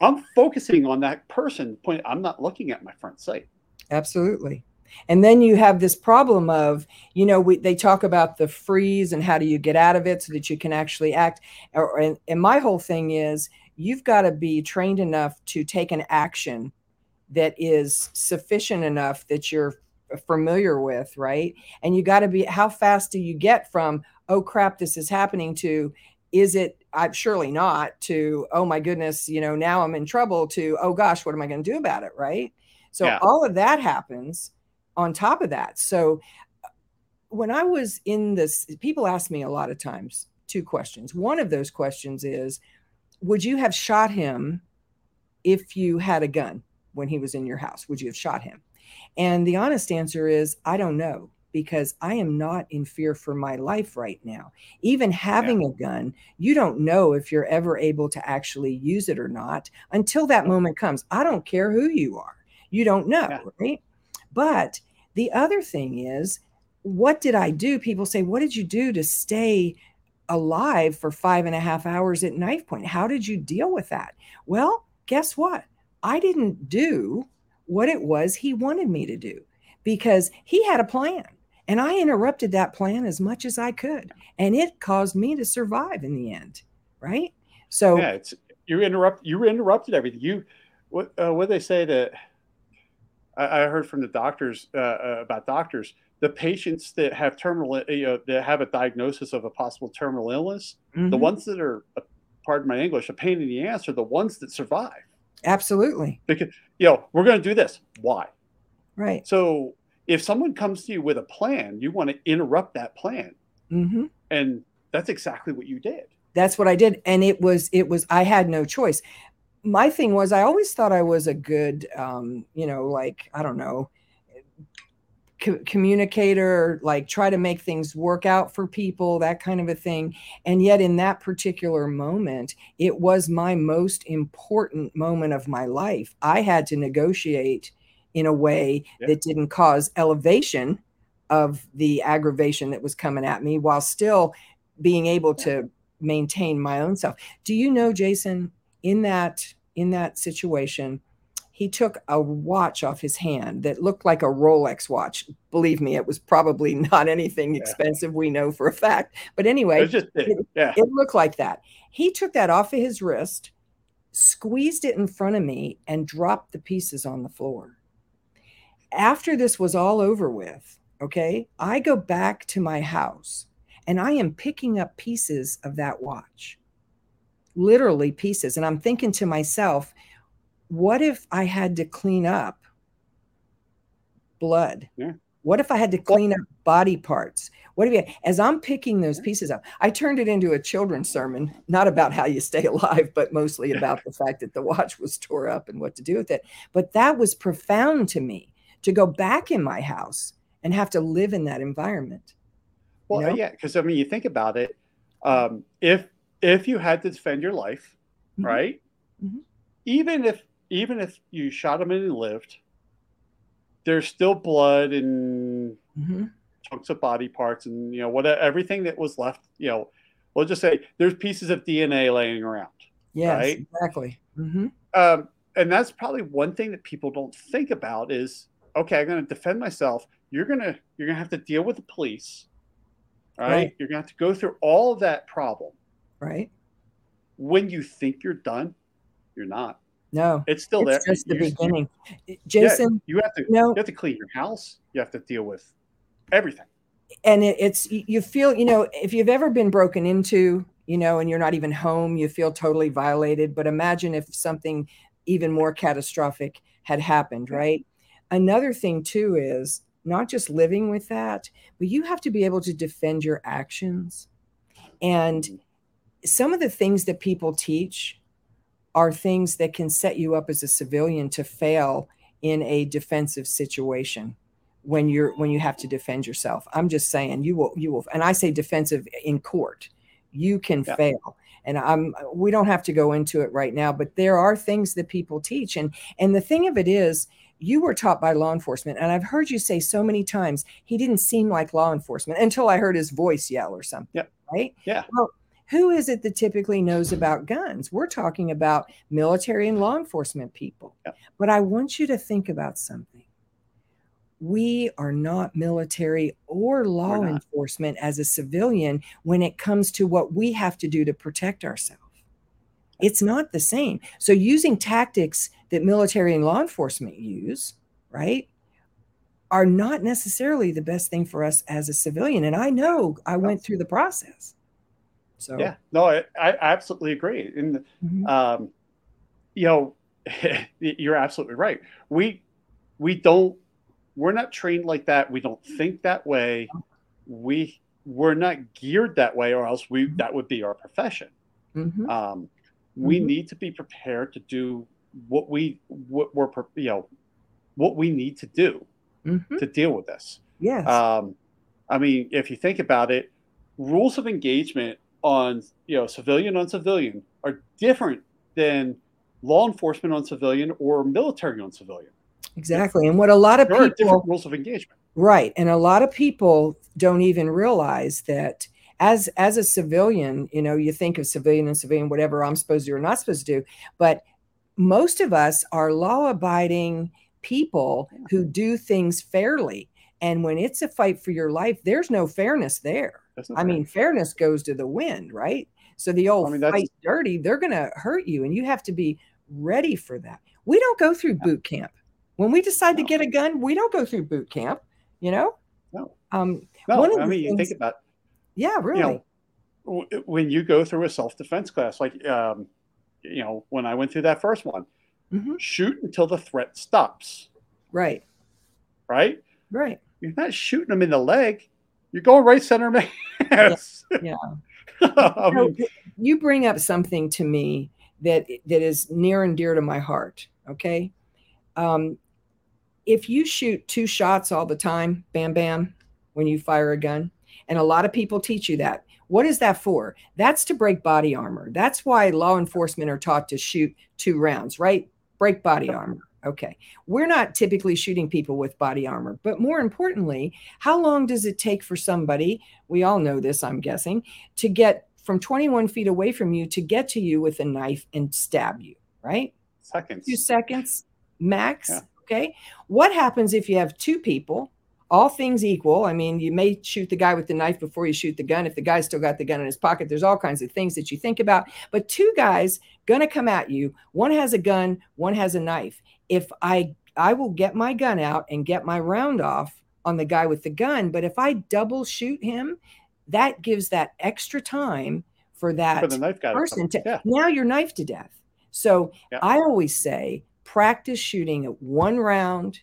I'm focusing on that person. Point. I'm not looking at my front sight. Absolutely. And then you have this problem of, you know, we, they talk about the freeze and how do you get out of it so that you can actually act. And, and my whole thing is you've got to be trained enough to take an action that is sufficient enough that you're familiar with, right? And you got to be, how fast do you get from, oh crap, this is happening to is it I'm surely not to oh my goodness, you know, now I'm in trouble to oh gosh, what am I going to do about it, right? So yeah. all of that happens on top of that. So uh, when I was in this people ask me a lot of times two questions. One of those questions is would you have shot him if you had a gun when he was in your house? Would you have shot him? And the honest answer is I don't know because I am not in fear for my life right now. Even having yeah. a gun, you don't know if you're ever able to actually use it or not until that moment comes. I don't care who you are, you don't know, yeah. right? But the other thing is, what did I do? People say, What did you do to stay alive for five and a half hours at knife point? How did you deal with that? Well, guess what? I didn't do what it was he wanted me to do because he had a plan and I interrupted that plan as much as I could. And it caused me to survive in the end. Right. So yeah, it's you interrupt you interrupted everything. You what uh, what they say that I, I, heard from the doctors uh, uh, about doctors, the patients that have terminal uh, you know, that have a diagnosis of a possible terminal illness, mm-hmm. the ones that are uh, pardon my English, a pain in the ass are the ones that survive. Absolutely. Because you know, we're gonna do this. Why? Right. So if someone comes to you with a plan, you want to interrupt that plan. Mm-hmm. And that's exactly what you did. That's what I did. And it was, it was, I had no choice. My thing was, I always thought I was a good, um, you know, like, I don't know, co- communicator, like try to make things work out for people, that kind of a thing. And yet, in that particular moment, it was my most important moment of my life. I had to negotiate in a way yeah. that didn't cause elevation of the aggravation that was coming at me while still being able to maintain my own self. Do you know Jason in that in that situation he took a watch off his hand that looked like a Rolex watch. Believe me, it was probably not anything yeah. expensive. We know for a fact. But anyway, it, just, it, yeah. it looked like that. He took that off of his wrist, squeezed it in front of me, and dropped the pieces on the floor after this was all over with, okay, I go back to my house and I am picking up pieces of that watch, literally pieces. And I'm thinking to myself, what if I had to clean up blood? Yeah. What if I had to clean up body parts? What if you, as I'm picking those pieces up, I turned it into a children's sermon, not about how you stay alive, but mostly about the fact that the watch was tore up and what to do with it. But that was profound to me to go back in my house and have to live in that environment. Well, you know? yeah, because I mean, you think about it. Um, if if you had to defend your life, mm-hmm. right? Mm-hmm. Even if even if you shot him and he lived, there's still blood and mm-hmm. chunks of body parts and you know what everything that was left. You know, we'll just say there's pieces of DNA laying around. Yes, right? exactly. Mm-hmm. Um, and that's probably one thing that people don't think about is okay, I'm going to defend myself. You're going to you're going to have to deal with the police. Right? right? You're going to have to go through all of that problem. Right. When you think you're done, you're not. No, it's still it's there. Just the you, beginning. You, Jason, yeah, you have to no, you have to clean your house. You have to deal with everything. And it, it's you feel you know if you've ever been broken into, you know, and you're not even home, you feel totally violated. But imagine if something even more catastrophic had happened, right? Another thing, too, is not just living with that, but you have to be able to defend your actions. And mm-hmm. Some of the things that people teach are things that can set you up as a civilian to fail in a defensive situation when you're when you have to defend yourself. I'm just saying you will you will and i say defensive in court. You can yeah. fail. And i'm we don't have to go into it right now but there are things that people teach. And and the thing of it is you were taught by law enforcement and i've heard you say so many times he didn't seem like law enforcement until i heard his voice yell or something yeah. right? Yeah. Well who is it that typically knows about guns we're talking about military and law enforcement people yep. but i want you to think about something we are not military or law enforcement as a civilian when it comes to what we have to do to protect ourselves it's not the same. So using tactics that military and law enforcement use, right, are not necessarily the best thing for us as a civilian. And I know I went through the process. So yeah, no, I, I absolutely agree. And mm-hmm. um, you know, you're absolutely right. We we don't we're not trained like that. We don't think that way. We we're not geared that way, or else we that would be our profession. Mm-hmm. Um, we mm-hmm. need to be prepared to do what we what we're you know what we need to do mm-hmm. to deal with this. Yes. Um, I mean, if you think about it, rules of engagement on you know civilian on civilian are different than law enforcement on civilian or military on civilian. Exactly, and what a lot of there people are different rules of engagement. Right, and a lot of people don't even realize that as as a civilian you know you think of civilian and civilian whatever i'm supposed to do or not supposed to do but most of us are law abiding people who do things fairly. And when it's a fight for your life there's no fairness there i mean fairness goes to the wind right so the old I mean, fight dirty they're going to hurt you and you have to be ready for that we don't go through boot camp when we decide no. to get a gun we don't go through boot camp you know no um no i mean things, you think about yeah, really. You know, when you go through a self defense class, like um, you know, when I went through that first one, mm-hmm. shoot until the threat stops. Right. right? Right. You're not shooting them in the leg. You're going right center mass. Yeah. yeah. I mean, you bring up something to me that that is near and dear to my heart. Okay. Um, if you shoot two shots all the time, bam, bam, when you fire a gun, and a lot of people teach you that. What is that for? That's to break body armor. That's why law enforcement are taught to shoot two rounds, right? Break body armor. Okay. We're not typically shooting people with body armor, but more importantly, how long does it take for somebody, we all know this, I'm guessing, to get from 21 feet away from you to get to you with a knife and stab you, right? Seconds. Two seconds max. Yeah. Okay. What happens if you have two people all things equal, I mean, you may shoot the guy with the knife before you shoot the gun. If the guy's still got the gun in his pocket, there's all kinds of things that you think about. But two guys gonna come at you. One has a gun, one has a knife. If I I will get my gun out and get my round off on the guy with the gun, but if I double shoot him, that gives that extra time for that for the knife guy person to yeah. now you're knife to death. So yeah. I always say practice shooting at one round,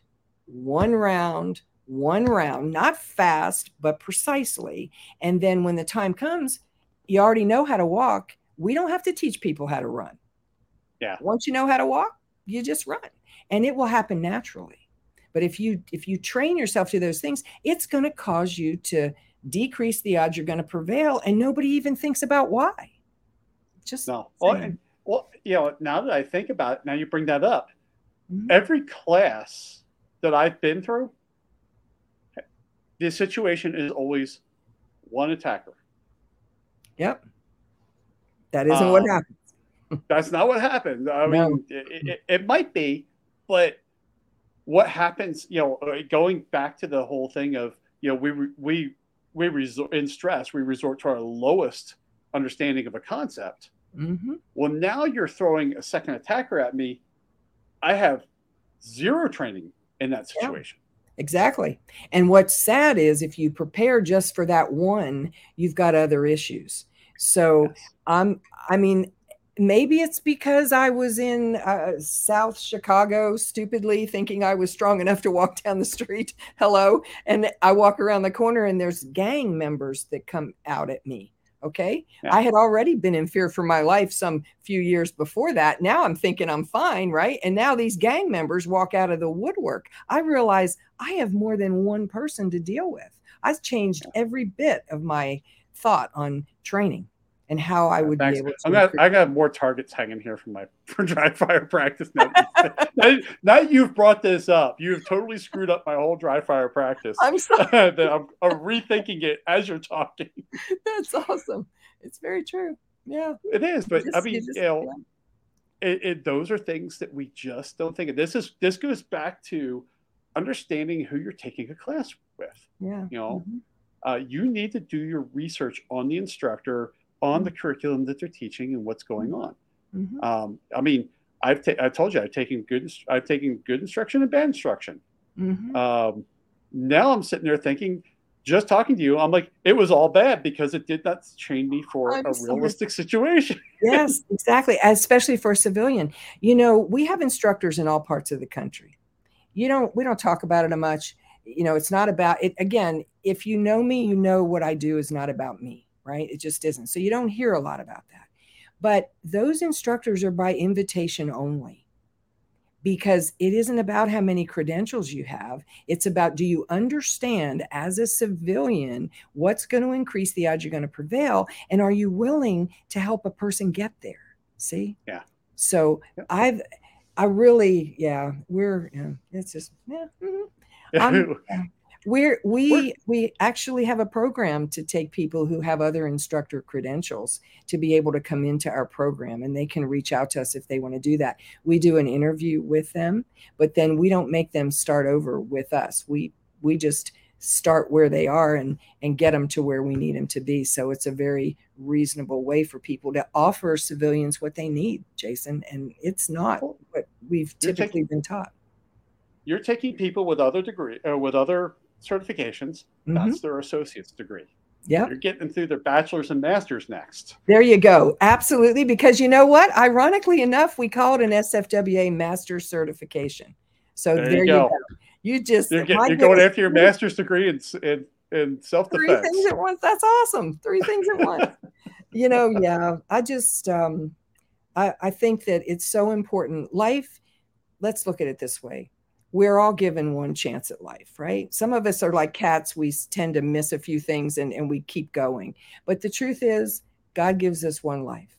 one round one round, not fast, but precisely. And then when the time comes, you already know how to walk. We don't have to teach people how to run. Yeah. Once you know how to walk, you just run and it will happen naturally. But if you if you train yourself to those things, it's going to cause you to decrease the odds you're going to prevail and nobody even thinks about why. Just no. Well, and, well, you know, now that I think about it, now you bring that up. Mm-hmm. Every class that I've been through, the situation is always one attacker. Yep. That isn't um, what happens. that's not what happens. I no. mean, it, it, it, might be, but what happens, you know, uh, going back to the whole thing of, you know, we, we, we resort in stress, we resort to our lowest understanding of a concept. Mm-hmm. Well, now you're throwing a second attacker at me. I have zero training in that situation. Exactly. And what's sad is if you prepare just for that one, you've got other issues. So yes. I'm I mean maybe it's because I was in uh, South Chicago stupidly thinking I was strong enough to walk down the street. Hello. And I walk around the corner and there's gang members that come out at me. Okay. Yeah. I had already been in fear for my life some few years before that. Now I'm thinking I'm fine. Right. And now these gang members walk out of the woodwork. I realize I have more than one person to deal with. I've changed every bit of my thought on training and how I would Thanks. be able to. Got, I got more targets hanging here from my for dry fire practice. now, now, you've brought this up. You've totally screwed up my whole dry fire practice. I'm sorry. I'm, I'm rethinking it as you're talking. That's awesome. It's very true. Yeah, it is. But just, I mean, you, just, you know, yeah. it, it, those are things that we just don't think of. This is this goes back to understanding who you're taking a class with. Yeah, you know. Mm-hmm. Uh, you need to do your research on the instructor on the curriculum that they're teaching and what's going mm-hmm. on. Mm-hmm. Um, I mean, I've ta- I told you I've taken good I've taken good instruction and bad instruction. Mm-hmm. Um, now I'm sitting there thinking, just talking to you, I'm like, it was all bad because it did not train me for I'm a realistic situation. yes, exactly. Especially for a civilian. You know, we have instructors in all parts of the country. You don't we don't talk about it much. You know, it's not about it again, if you know me, you know what I do is not about me right? It just isn't. So you don't hear a lot about that. But those instructors are by invitation only because it isn't about how many credentials you have. It's about do you understand as a civilian what's going to increase the odds you're going to prevail? And are you willing to help a person get there? See? Yeah. So. I've, I really, yeah, we're, yeah, it's just, yeah. Mm-hmm. We're, we We're, we actually have a program to take people who have other instructor credentials to be able to come into our program and they can reach out to us if they want to do that. We do an interview with them, but then we don't make them start over with us. We we just start where they are and and get them to where we need them to be. So it's a very reasonable way for people to offer civilians what they need, Jason, and it's not what we've typically taking, been taught. You're taking people with other degree uh, with other certifications. Mm-hmm. That's their associate's degree. Yeah. You're getting through their bachelor's and master's next. There you go. Absolutely. Because you know what? Ironically enough, we call it an SFWA master's certification. So there, there you, go. go. You just you're, get, you're going after your master's degree in in, in self defense. Three things at once. That's awesome. Three things at once. you know, yeah. I just um, I, I think that it's so important. Life. Let's look at it this way we're all given one chance at life, right? Some of us are like cats. We tend to miss a few things and, and we keep going. But the truth is, God gives us one life.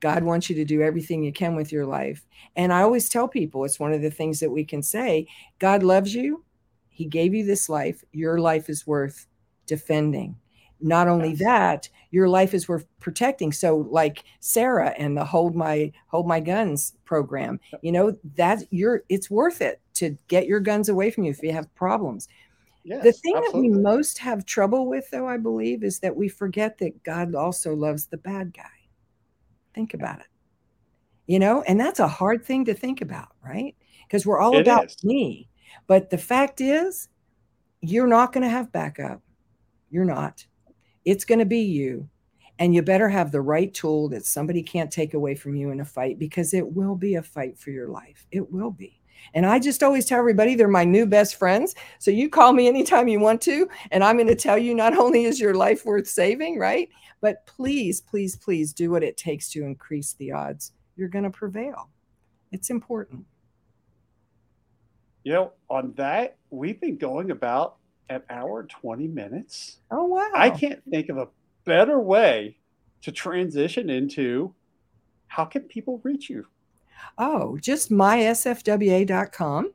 God wants you to do everything you can with your life. And I always tell people it's one of the things that we can say God loves you. He gave you this life. Your life is worth defending. Not only that, your life is worth protecting. So, like Sarah and the Hold My Hold My Guns program, you know that you're it's worth it to get your guns away from you if you have problems. Yes, the thing absolutely. that we most have trouble with, though, I believe, is that we forget that God also loves the bad guy. Think about it. You know, and that's a hard thing to think about, right? Because we're all it about is. me. But the fact is, you're not going to have backup. You're not. It's going to be you. And you better have the right tool that somebody can't take away from you in a fight because it will be a fight for your life. It will be. And I just always tell everybody they're my new best friends. So you call me anytime you want to. And I'm going to tell you not only is your life worth saving, right? But please, please, please do what it takes to increase the odds. You're going to prevail. It's important. You know, on that, we've been going about an hour 20 minutes. Oh, wow. I can't think of a better way to transition into how can people reach you? Oh, just mysfwa.com.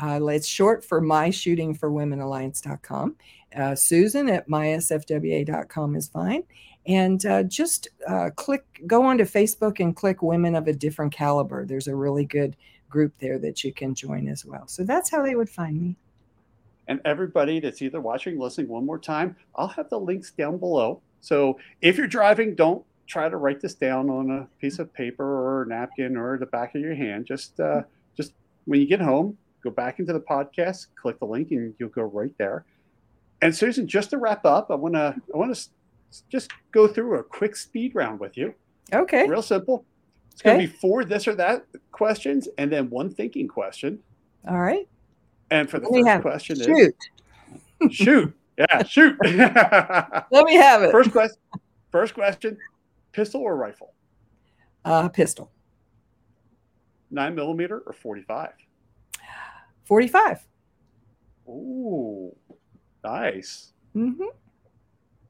Uh, it's short for my shooting for women alliance.com. Uh, Susan at mysfwa.com is fine. And uh, just uh, click, go onto Facebook and click Women of a Different Caliber. There's a really good group there that you can join as well. So that's how they would find me. And everybody that's either watching, listening one more time, I'll have the links down below. So if you're driving, don't try to write this down on a piece of paper or a napkin or the back of your hand. Just uh, just when you get home, go back into the podcast, click the link, and you'll go right there. And Susan, just to wrap up, I want to I want to just go through a quick speed round with you. Okay. Real simple. It's okay. going to be four this or that questions, and then one thinking question. All right. And for the Let first question shoot. is shoot. Yeah, shoot. Let me have it. First question. First question Pistol or rifle? Uh, pistol. Nine millimeter or 45? 45. Ooh, nice. Mm-hmm.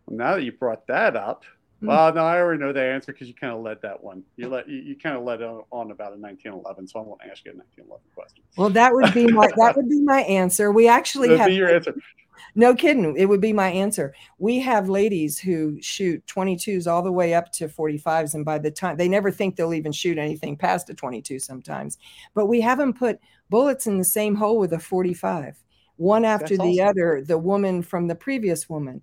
now that you brought that up. Hmm. well, no, I already know the answer because you kind of led that one. You let you, you kind of led on, on about a 1911, so I won't ask you a 1911 question. Well, that would be my that would be my answer. We actually That'd have be your answer. No kidding. It would be my answer. We have ladies who shoot 22s all the way up to 45s. And by the time they never think they'll even shoot anything past a 22 sometimes. But we have them put bullets in the same hole with a 45, one after That's the awesome. other, the woman from the previous woman.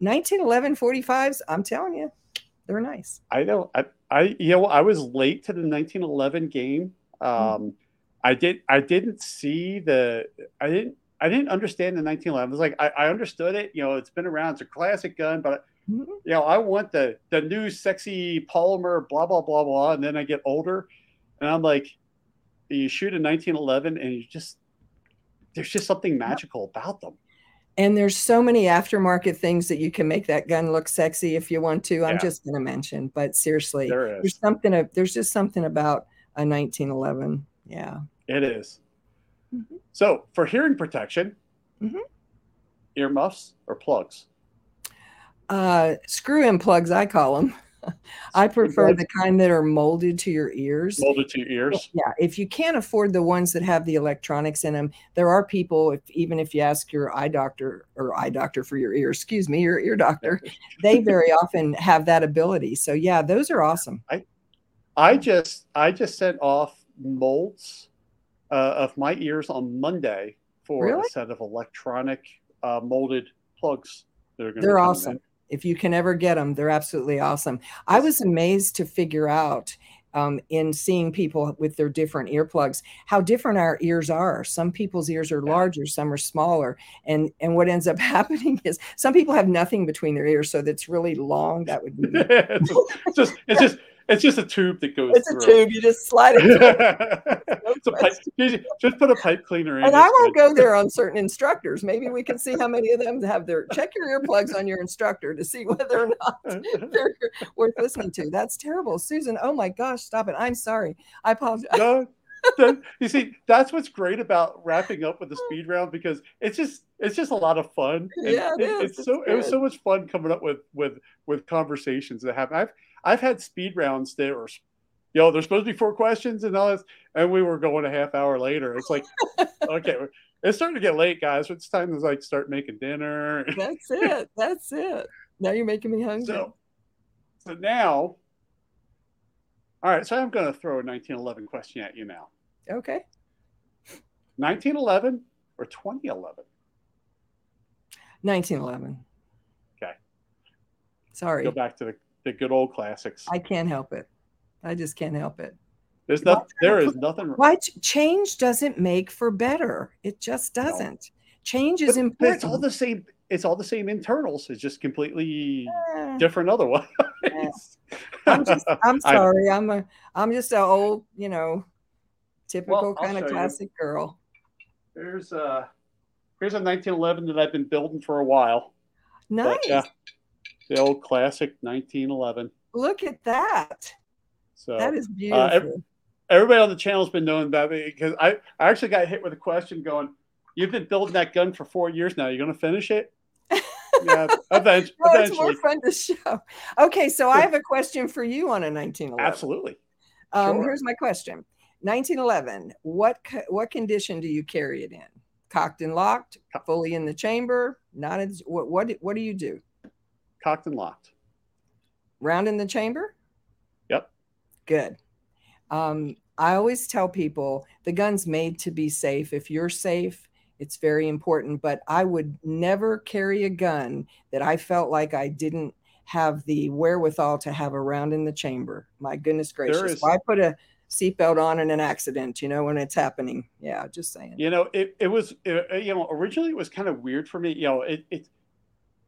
1911 45s, I'm telling you, they're nice. I know. I, I you know, I was late to the 1911 game. Um, mm-hmm. I did. I didn't see the. I didn't I didn't understand the 1911. It's like I, I, understood it. You know, it's been around. It's a classic gun, but mm-hmm. you know, I want the the new sexy polymer, blah blah blah blah. And then I get older, and I'm like, you shoot a 1911, and you just there's just something magical about them. And there's so many aftermarket things that you can make that gun look sexy if you want to. I'm just going to mention, but seriously, there is. there's something. Of, there's just something about a 1911. Yeah, it is. Mm-hmm. So for hearing protection, mm-hmm. earmuffs or plugs? Uh, screw in plugs, I call them. I prefer the kind that are molded to your ears. Molded to your ears. Yeah. If you can't afford the ones that have the electronics in them, there are people. If even if you ask your eye doctor or eye doctor for your ear, excuse me, your ear doctor, they very often have that ability. So yeah, those are awesome. I, I just I just sent off molds uh, of my ears on Monday for really? a set of electronic uh, molded plugs. That are they're awesome. In. If you can ever get them, they're absolutely awesome. I was amazed to figure out um, in seeing people with their different earplugs how different our ears are. Some people's ears are larger, some are smaller, and and what ends up happening is some people have nothing between their ears, so that's really long. That would be it's just it's just it's just a tube that goes. It's through. a tube. You just slide it. it's a pipe, just put a pipe cleaner in. And I won't go there on certain instructors. Maybe we can see how many of them have their check your earplugs on your instructor to see whether or not they're worth listening to. That's terrible, Susan. Oh my gosh, stop it! I'm sorry. I apologize. No, you see, that's what's great about wrapping up with the speed round because it's just it's just a lot of fun. And yeah, it, it it's, it's so good. it was so much fun coming up with with with conversations that happen. I've I've had speed rounds that were, you know, there's supposed to be four questions and all this, and we were going a half hour later. It's like, okay, it's starting to get late, guys. It's time to like start making dinner. That's it. That's it. Now you're making me hungry. So, so now, all right. So I'm going to throw a 1911 question at you now. Okay. 1911 or 2011? 1911. Okay. Sorry. Go back to the, the good old classics. I can't help it. I just can't help it. There's nothing. There is nothing. Why change doesn't make for better? It just doesn't. No. Change is but, important. But it's all the same. It's all the same internals. It's just completely uh, different otherwise. Yeah. I'm just. I'm sorry. I'm a. I'm just an old. You know, typical well, kind of classic you. girl. There's a. Here's a 1911 that I've been building for a while. Nice. But, yeah, the old classic 1911. Look at that. So that is beautiful. Uh, every, everybody on the channel has been knowing about me because I, I actually got hit with a question going, You've been building that gun for four years now. You're going to finish it? Yeah, eventually. no, it's more fun to show. Okay, so I have a question for you on a 1911. Absolutely. Um, sure. Here's my question 1911, what, what condition do you carry it in? Cocked and locked, fully in the chamber, not in, what, what, what do you do? Cocked and locked. Round in the chamber? Yep. Good. Um, I always tell people the gun's made to be safe. If you're safe, it's very important. But I would never carry a gun that I felt like I didn't have the wherewithal to have a round in the chamber. My goodness gracious. Is, Why put a seatbelt on in an accident, you know, when it's happening? Yeah, just saying. You know, it, it was, it, you know, originally it was kind of weird for me. You know, it, it,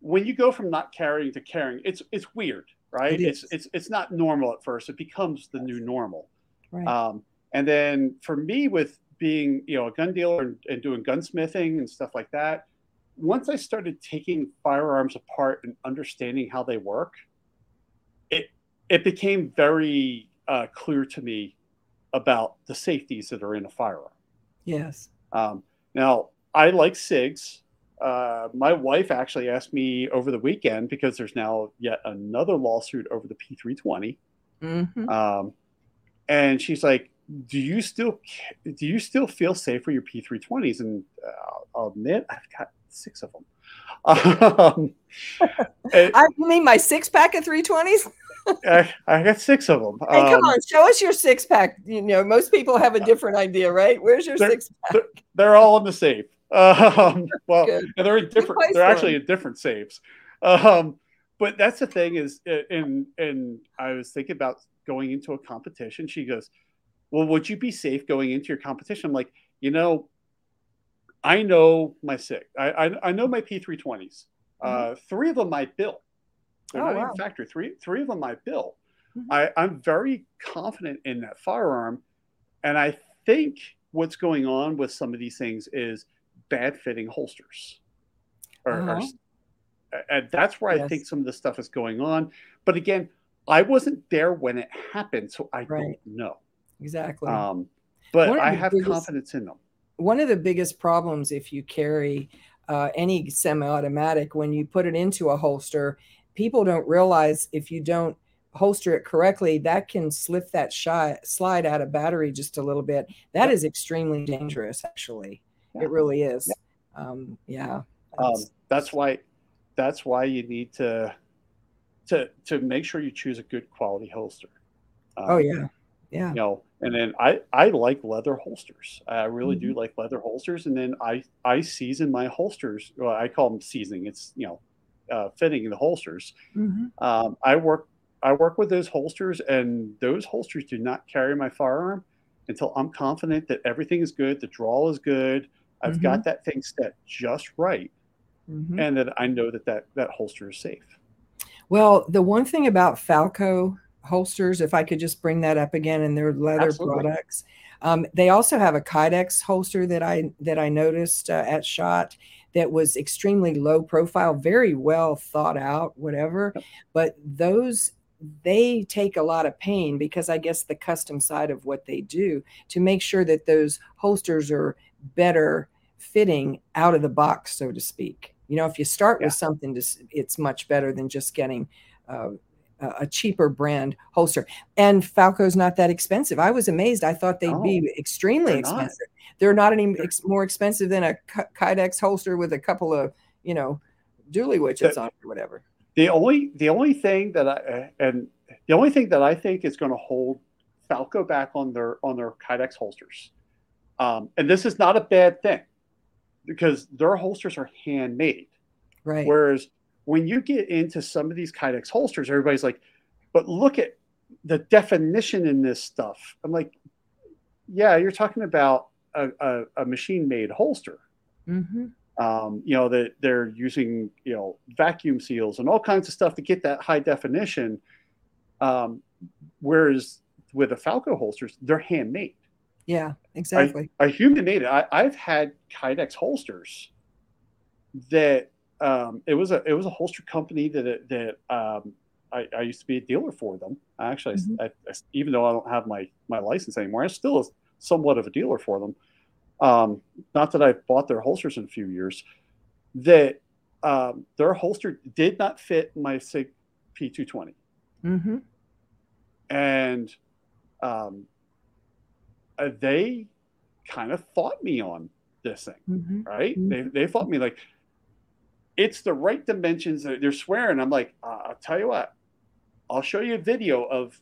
when you go from not carrying to carrying, it's, it's weird, right? It it's, it's, it's not normal at first. It becomes the new normal. Right. Um, and then for me, with being you know a gun dealer and, and doing gunsmithing and stuff like that, once I started taking firearms apart and understanding how they work, it it became very uh, clear to me about the safeties that are in a firearm. Yes. Um, now I like SIGs. Uh, my wife actually asked me over the weekend because there's now yet another lawsuit over the P320. Mm-hmm. Um, and she's like, "Do you still do you still feel safe for your P320s?" And uh, I'll admit, I've got six of them. Um, I mean, my six pack of 320s. I, I, got six of them. Hey, come um, on, show us your six pack. You know, most people have a different idea, right? Where's your six pack? They're, they're, all in the safe. Um, well, they're in different. They're actually in different safes. Um, but that's the thing is, and and I was thinking about going into a competition. She goes, Well, would you be safe going into your competition? I'm like, You know, I know my SIG. I, I, I know my P320s. Mm-hmm. Uh, three of them I built. They're oh, not wow. even factory. Three, three of them I built. Mm-hmm. I, I'm very confident in that firearm. And I think what's going on with some of these things is bad fitting holsters. Or, uh-huh. or, and that's where yes. I think some of the stuff is going on. But again, I wasn't there when it happened, so I right. don't know. Exactly. Um, but I have biggest, confidence in them. One of the biggest problems if you carry uh, any semi-automatic, when you put it into a holster, people don't realize if you don't holster it correctly, that can slip that shy, slide out of battery just a little bit. That yep. is extremely dangerous, actually. Yeah. It really is. Yeah. Um, yeah. That's, um, that's why. That's why you need to to to make sure you choose a good quality holster. Um, oh yeah, yeah. You know, and then I I like leather holsters. I really mm-hmm. do like leather holsters, and then I I season my holsters. Well, I call them seasoning. It's you know, uh, fitting the holsters. Mm-hmm. Um, I work I work with those holsters, and those holsters do not carry my firearm until I'm confident that everything is good, the draw is good, I've mm-hmm. got that thing set just right, mm-hmm. and that I know that that that holster is safe. Well, the one thing about Falco holsters. If I could just bring that up again, and their leather Absolutely. products. Um, they also have a Kydex holster that I that I noticed uh, at Shot that was extremely low profile, very well thought out, whatever. But those they take a lot of pain because I guess the custom side of what they do to make sure that those holsters are better fitting out of the box, so to speak. You know, if you start yeah. with something, it's much better than just getting uh, a cheaper brand holster. And Falco's not that expensive. I was amazed. I thought they'd be extremely they're expensive. Not. They're not any ex- more expensive than a Kydex holster with a couple of, you know, Dually widgets the, on or whatever. The only the only thing that I and the only thing that I think is going to hold Falco back on their on their Kydex holsters, um, and this is not a bad thing, because their holsters are handmade. Right. Whereas when you get into some of these Kydex holsters, everybody's like, but look at the definition in this stuff. I'm like, yeah, you're talking about a, a, a machine made holster. Mm-hmm. Um, you know, that they're using, you know, vacuum seals and all kinds of stuff to get that high definition. Um, whereas with the Falco holsters, they're handmade. Yeah, exactly. I human made it. I, I've had Kydex holsters that um, it was a it was a holster company that that um, I, I, used to be a dealer for them. Actually, mm-hmm. I, I, even though I don't have my my license anymore, I'm still somewhat of a dealer for them. Um, not that I've bought their holsters in a few years. That um, their holster did not fit my Sig P220, mm-hmm. and um, uh, they kind of fought me on this thing, mm-hmm. right? Mm-hmm. They they fought me like it's the right dimensions. They're swearing. I'm like, uh, I'll tell you what, I'll show you a video of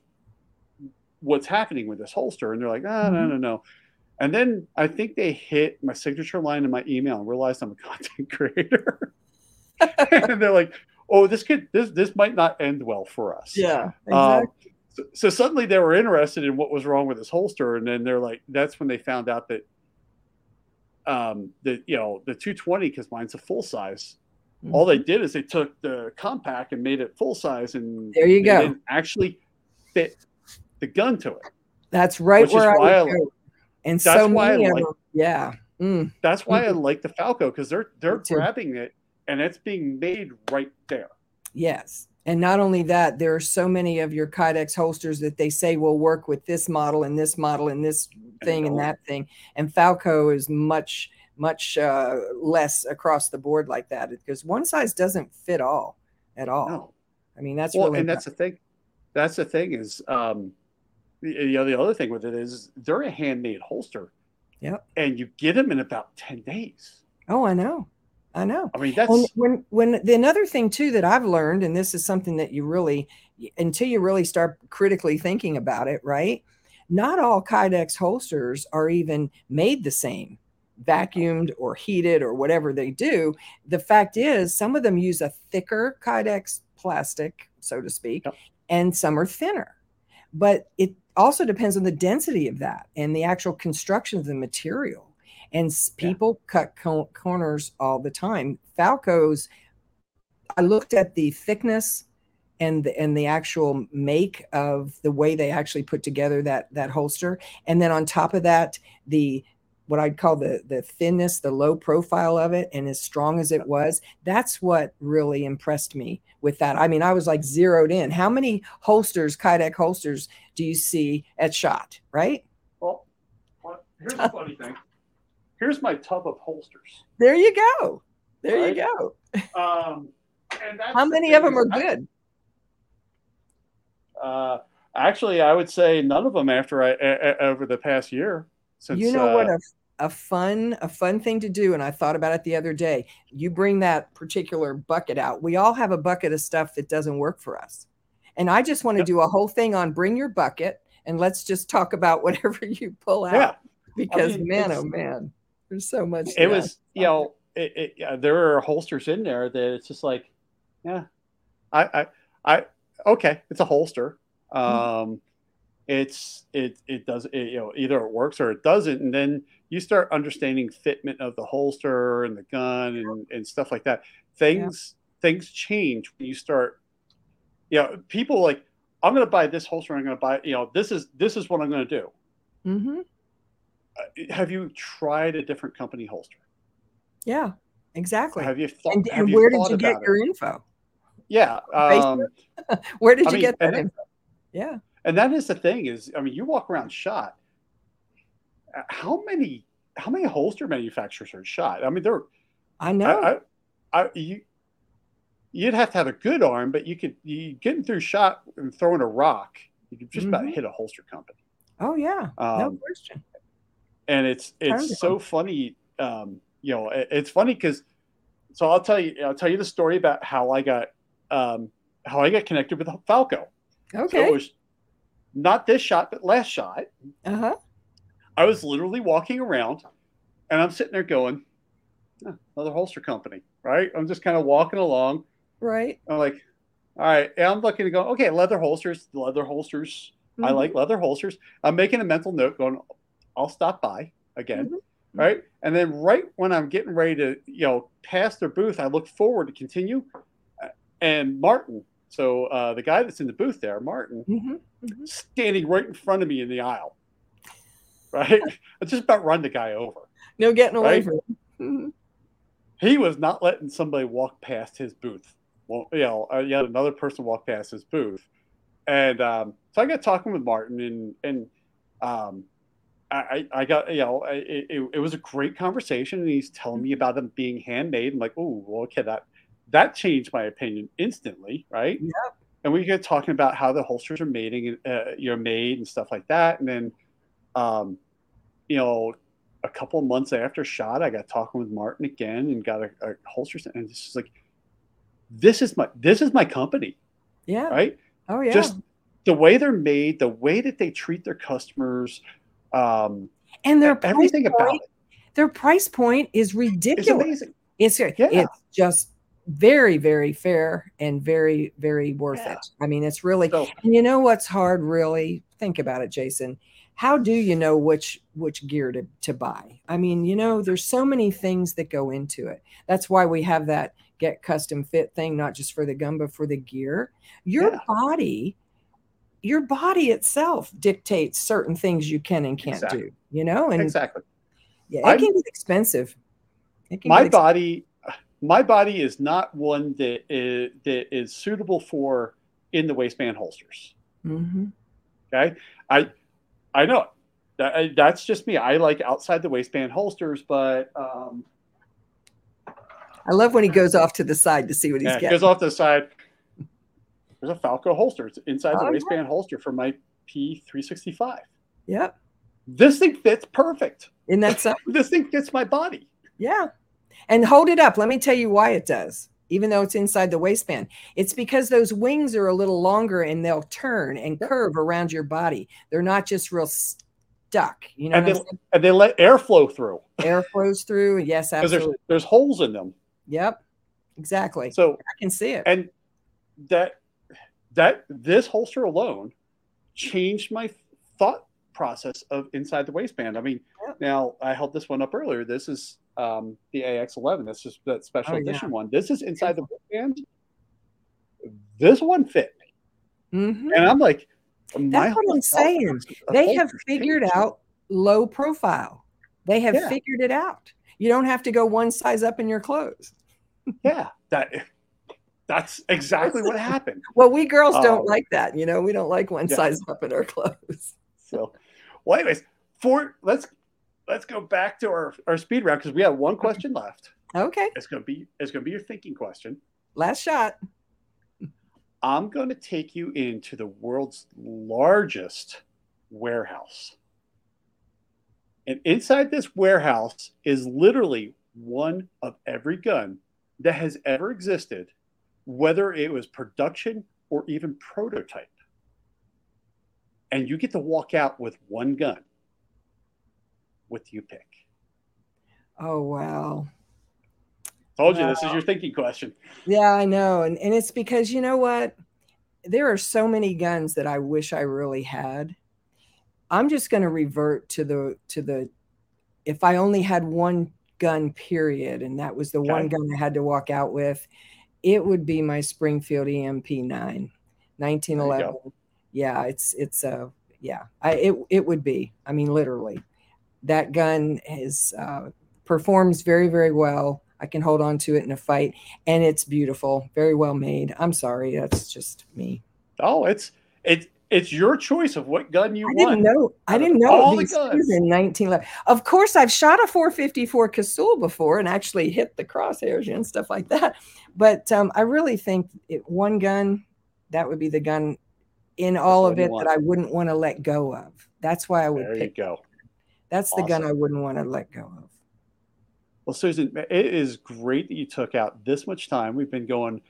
what's happening with this holster. And they're like, oh, no, mm-hmm. no, no. And then I think they hit my signature line in my email and realized I'm a content creator. and they're like, oh, this could, this, this might not end well for us. Yeah. Um, exactly. Um, so, so suddenly they were interested in what was wrong with this holster. And then they're like, that's when they found out that um, the you know the 220 because mine's a full size Mm-hmm. All they did is they took the compact and made it full size, and there you go. actually fit the gun to it. That's right where I, I And so many of like, them, yeah. Mm. That's why mm-hmm. I like the Falco because they're they're grabbing it and it's being made right there. Yes. And not only that, there are so many of your Kydex holsters that they say will work with this model and this model and this thing and, and that thing. And Falco is much much uh, less across the board like that because one size doesn't fit all at all. No. I mean, that's well, really and that's the thing. That's the thing is, um, you know, the other thing with it is they're a handmade holster. Yep. And you get them in about 10 days. Oh, I know. I know. I mean, that's and when, when the another thing too that I've learned, and this is something that you really, until you really start critically thinking about it, right? Not all Kydex holsters are even made the same vacuumed or heated or whatever they do. The fact is, some of them use a thicker Kydex plastic, so to speak, yep. and some are thinner. But it also depends on the density of that and the actual construction of the material. And people yeah. cut co- corners all the time. Falco's, I looked at the thickness and the, and the actual make of the way they actually put together that that holster and then on top of that the what I'd call the the thinness, the low profile of it, and as strong as it was, that's what really impressed me with that. I mean, I was like zeroed in. How many holsters, Kydex holsters, do you see at shot? Right? Well, here's the funny thing. Here's my tub of holsters. There you go. There right? you go. Um, How many of them are good? Uh, actually, I would say none of them after I over the past year. Since, you know uh, what a a fun a fun thing to do and i thought about it the other day you bring that particular bucket out we all have a bucket of stuff that doesn't work for us and i just want to yep. do a whole thing on bring your bucket and let's just talk about whatever you pull out yeah. because I mean, man oh man there's so much it was you know it, it, yeah, there are holsters in there that it's just like yeah i i i okay it's a holster mm-hmm. um. It's it it does it, you know either it works or it doesn't and then you start understanding fitment of the holster and the gun and, and stuff like that. Things yeah. things change when you start. You know, people like, I'm going to buy this holster. I'm going to buy, you know, this is this is what I'm going to do. Mm-hmm. Uh, have you tried a different company holster? Yeah, exactly. Have you thought? and, and you where did you get about it? your info? Yeah. Um, Where did I you mean, get that info? Yeah. And that is the thing is, I mean, you walk around shot. uh, How many how many holster manufacturers are shot? I mean, there. I know. I, I, I, you, you'd have to have a good arm, but you could you getting through shot and throwing a rock, you could just about Mhm. hit a holster company. oh yeah. no Um, question. and it's it's so funny. Um, you know, it- it's funny because so I'll tell you I'll tell you the story about how I got um, how I got connected with Falco. So Okay. it was not this shot, but last shot. uh-huh. I was literally walking around and I'm sitting there going, "Huh, another holster company, right? I'm just kind of walking along. Right. I'm like, all right. And I'm looking to go, okay, leather holsters, leather holsters. I Mhm. like leather holsters. I'm making a mental note going, I'll stop by again. Mhm. Right. And then right when I'm getting ready to, you know, pass their booth, I look forward to continue. uh, And Martin, so uh, the guy that's in the booth there, Martin, Mhm. Mhm. standing right in front of me in the aisle. Right. I just about run the guy over. No getting away Right? from it. Mhm. He was not letting somebody walk past his booth. Well, you know, uh, had another person walk past his booth, and um, so I got talking with Martin, and and um, I, I got you know I- it, it, it was a great conversation, and he's telling me about them being handmade. I'm like, oh, well, okay, that that changed my opinion instantly, right? Yep. And we get talking about how the holsters are made, uh, you know, made and stuff like that, and then, um, you know, a couple of months after shot, I got talking with Martin again and got a, a holster, and it's just like, this is my this is my company, Yeah. right? Oh yeah. Just the way they're made, the way that they treat their customers, um, and their everything point, about it their price point is ridiculous. amazing. It's Yeah. it's just very very fair and very very worth Yeah. it. I mean, it's really So and you know what's hard really? Think about it, Jason. How do you know which which gear to, to buy? I mean, you know, there's so many things that go into it. That's why we have that get custom fit thing, not just for the gun, but for the gear. Your Yeah. body, your body itself dictates certain things you can and can't Exactly. do, you know, and exactly. yeah, it I'm- can get expensive. It can my get body my body is not one that is, that is suitable for in the waistband holsters Mhm. okay i i know it. that, I- that's just me i like outside the waistband holsters but um I love when he goes off to the side to see what he's yeah, getting. goes off to the side there's a falco holster it's inside Oh, the yeah. waistband holster for my p365 Yep. this thing fits perfect Isn't that this thing fits my body Yeah. And hold it up. Let me tell you why it does, even though it's inside the waistband. It's because those wings are a little longer and they'll turn and curve around your body. They're not just real stuck. You know, and they, and they let air flow through air flows through. Yes, because there's, absolutely. there's holes in them Yep. Exactly. so I can see it. and that that this holster alone changed my thought process of inside the waistband. I mean, Yep. now I held this one up earlier. This is um, the AX11. This is that special Oh, yeah. edition one. This is inside the waistband. This one fit me, Mhm. and I'm like, That's what I'm saying. They have figured out low profile. They have Yeah. figured it out. You don't have to go one size up in your clothes. Yeah, that that's exactly what happened. Well, we girls don't Um, like that. You know, we don't like one yeah. size up in our clothes. So, well, anyways, for let's let's go back to our, our speed round because we have one question left. Okay. It's gonna be it's gonna be your thinking question. Last shot. I'm going to take you into the world's largest warehouse. And inside this warehouse is literally one of every gun that has ever existed, whether it was production or even prototype. And you get to walk out with one gun. What do you pick? Oh wow. Told you this is your thinking question. Yeah, I know. And and it's because you know what? There are so many guns that I wish I really had. I'm just going to revert to the to the if I only had one gun period and that was the one gun I had to walk out with, it would be my Springfield EMP 9 1911. yeah, it's it's a uh, yeah, I, it it would be. I mean, literally, that gun is uh, performs very very well. I can hold on to it in a fight, and it's beautiful, very well made. I'm sorry, that's just me. Oh, it's it's it's your choice of what gun you I want. Didn't know, I didn't know. All the guns in 1911. Of course, I've shot a 454 Casull before and actually hit the crosshairs and stuff like that. But um, I really think it, one gun, that would be the gun in all of it that I wouldn't want to let go of. That's why I would there pick. you go. That's awesome. the gun I wouldn't want to let go of. Well, Susan, it is great that you took out this much time. We've been going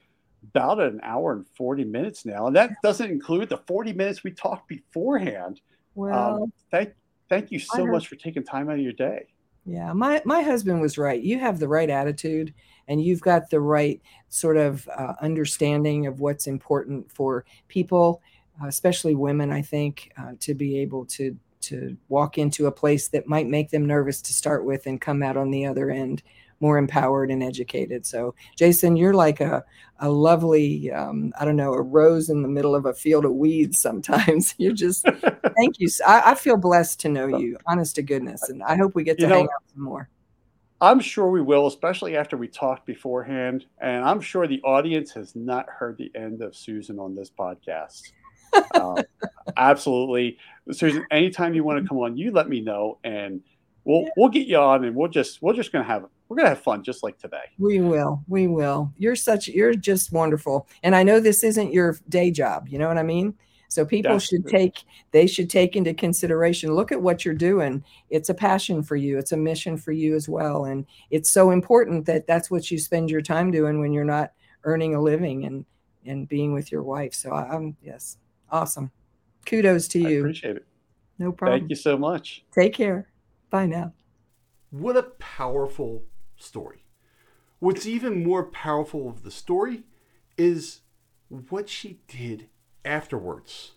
about an hour and 40 minutes now. And that doesn't include the 40 minutes we talked beforehand. Um, well, um, thank, thank you so much for taking time out of your day. Yeah, my, my husband was right. You have the right attitude and you've got the right sort of uh, understanding of what's important for people, uh, especially women, I think, uh, to be able to to walk into a place that might make them nervous to start with and come out on the other end more empowered and educated. So, Jason, you're like a, a lovely, um, I don't know, a rose in the middle of a field of weeds sometimes. You're just, thank you. I, I, feel blessed to know you, honest to goodness. And I hope we get to you hang out some more. I'm sure we will, especially after we talked beforehand. And I'm sure the audience has not heard the end of Susan on this podcast. um, absolutely. Susan, anytime you want to mm-hmm. come on, you let me know and we'll yeah. we'll get you on and we'll just we're just gonna have we're gonna have fun just like today. We will. We will. You're such you're just wonderful. And I know this isn't your day job, you know what I mean? So people That's should true. take they should take into consideration look at what you're doing. It's a passion for you. It's a mission for you as well and it's so important that that's what you spend your time doing when you're not earning a living and and being with your wife. So I'm yes. Awesome. Kudos to you. I appreciate it. No problem. Thank you so much. Take care. Bye now. What a powerful story. What's even more powerful of the story is what she did afterwards.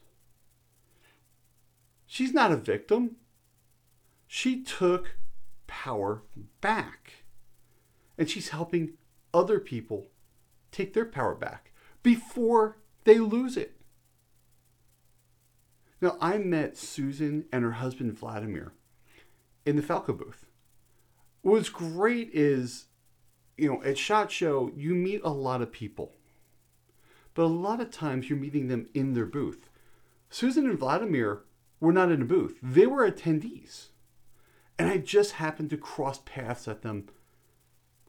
She's not a victim. She took power back. And she's helping other people take their power back before they lose it. Now, I met Susan and her husband Vladimir in the Falco booth. What's great is, you know, at SHOT Show, you meet a lot of people, but a lot of times you're meeting them in their booth. Susan and Vladimir were not in a booth, they were attendees. And I just happened to cross paths at them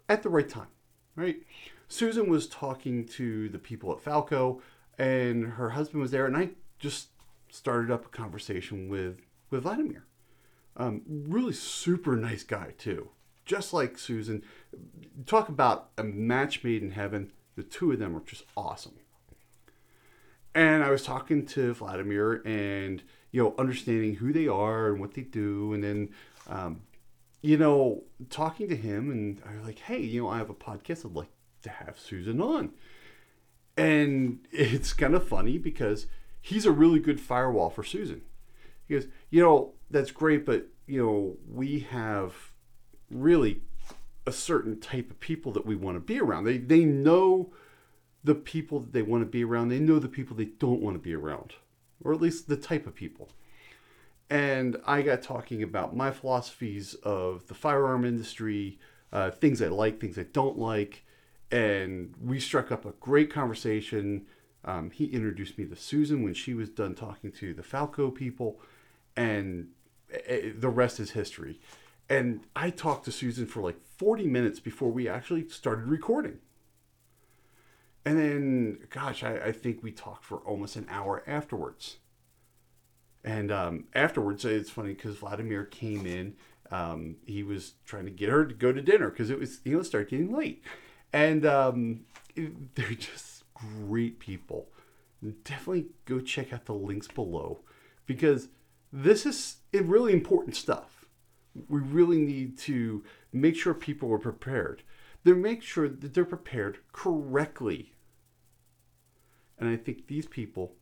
at the right time, right? Susan was talking to the people at Falco, and her husband was there, and I just started up a conversation with with Vladimir. Um, really super nice guy too, just like Susan. Talk about a match made in heaven. The two of them are just awesome. And I was talking to Vladimir and you know understanding who they are and what they do, and then um, you know talking to him and I was like, hey, you know, I have a podcast. I'd like to have Susan on. And it's kind of funny because he's a really good firewall for Susan. He goes, you know, that's great, but you know, we have really a certain type of people that we want to be around. They they know the people that they want to be around. They know the people they don't want to be around, or at least the type of people. And I got talking about my philosophies of the firearm industry, uh, things I like, things I don't like, and we struck up a great conversation um, he introduced me to Susan when she was done talking to the Falco people, and eh, eh, the rest is history. And I talked to Susan for like 40 minutes before we actually started recording. And then, gosh, I, I think we talked for almost an hour afterwards. And um, afterwards, it's funny because Vladimir came in. Um, he was trying to get her to go to dinner because it was, you know, start getting late. And um, it, they're just great people. Definitely go check out the links below because this is really important stuff. We really need to make sure people are prepared. They make sure that they're prepared correctly. And I think these people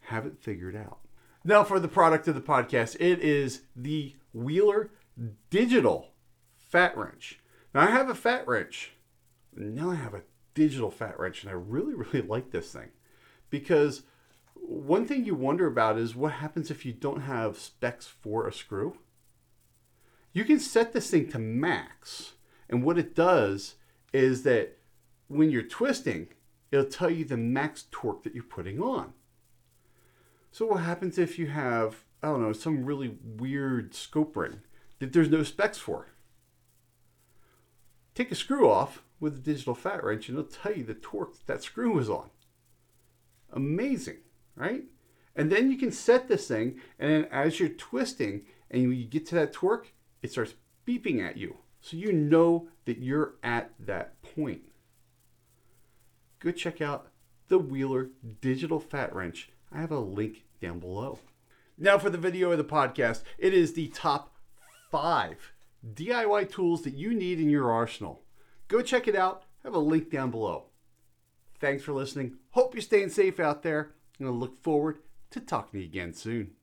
have it figured out. Now, for the product of the podcast, it is the Wheeler Digital Fat Wrench. Now, I have a fat wrench. Now I have a digital fat wrench, and I really, really like this thing because one thing you wonder about is what happens if you don't have specs for a screw. You can set this thing to max, and what it does is that when you're twisting, it'll tell you the max torque that you're putting on. So what happens if you have, I don't know, some really weird scope ring that there's no specs for? Take a screw off with a digital fat wrench and it'll tell you the torque that, screw was on. Amazing, right? And then you can set this thing, and then as you're twisting and you get to that torque, it starts beeping at you. So you know that you're at that point. Go check out the Wheeler Digital Fat Wrench. I have a link down below. Now for the video of the podcast, it is the top five DIY tools that you need in your arsenal. Go check it out. I have a link down below. Thanks for listening. Hope you're staying safe out there, and I look forward to talking to you again soon.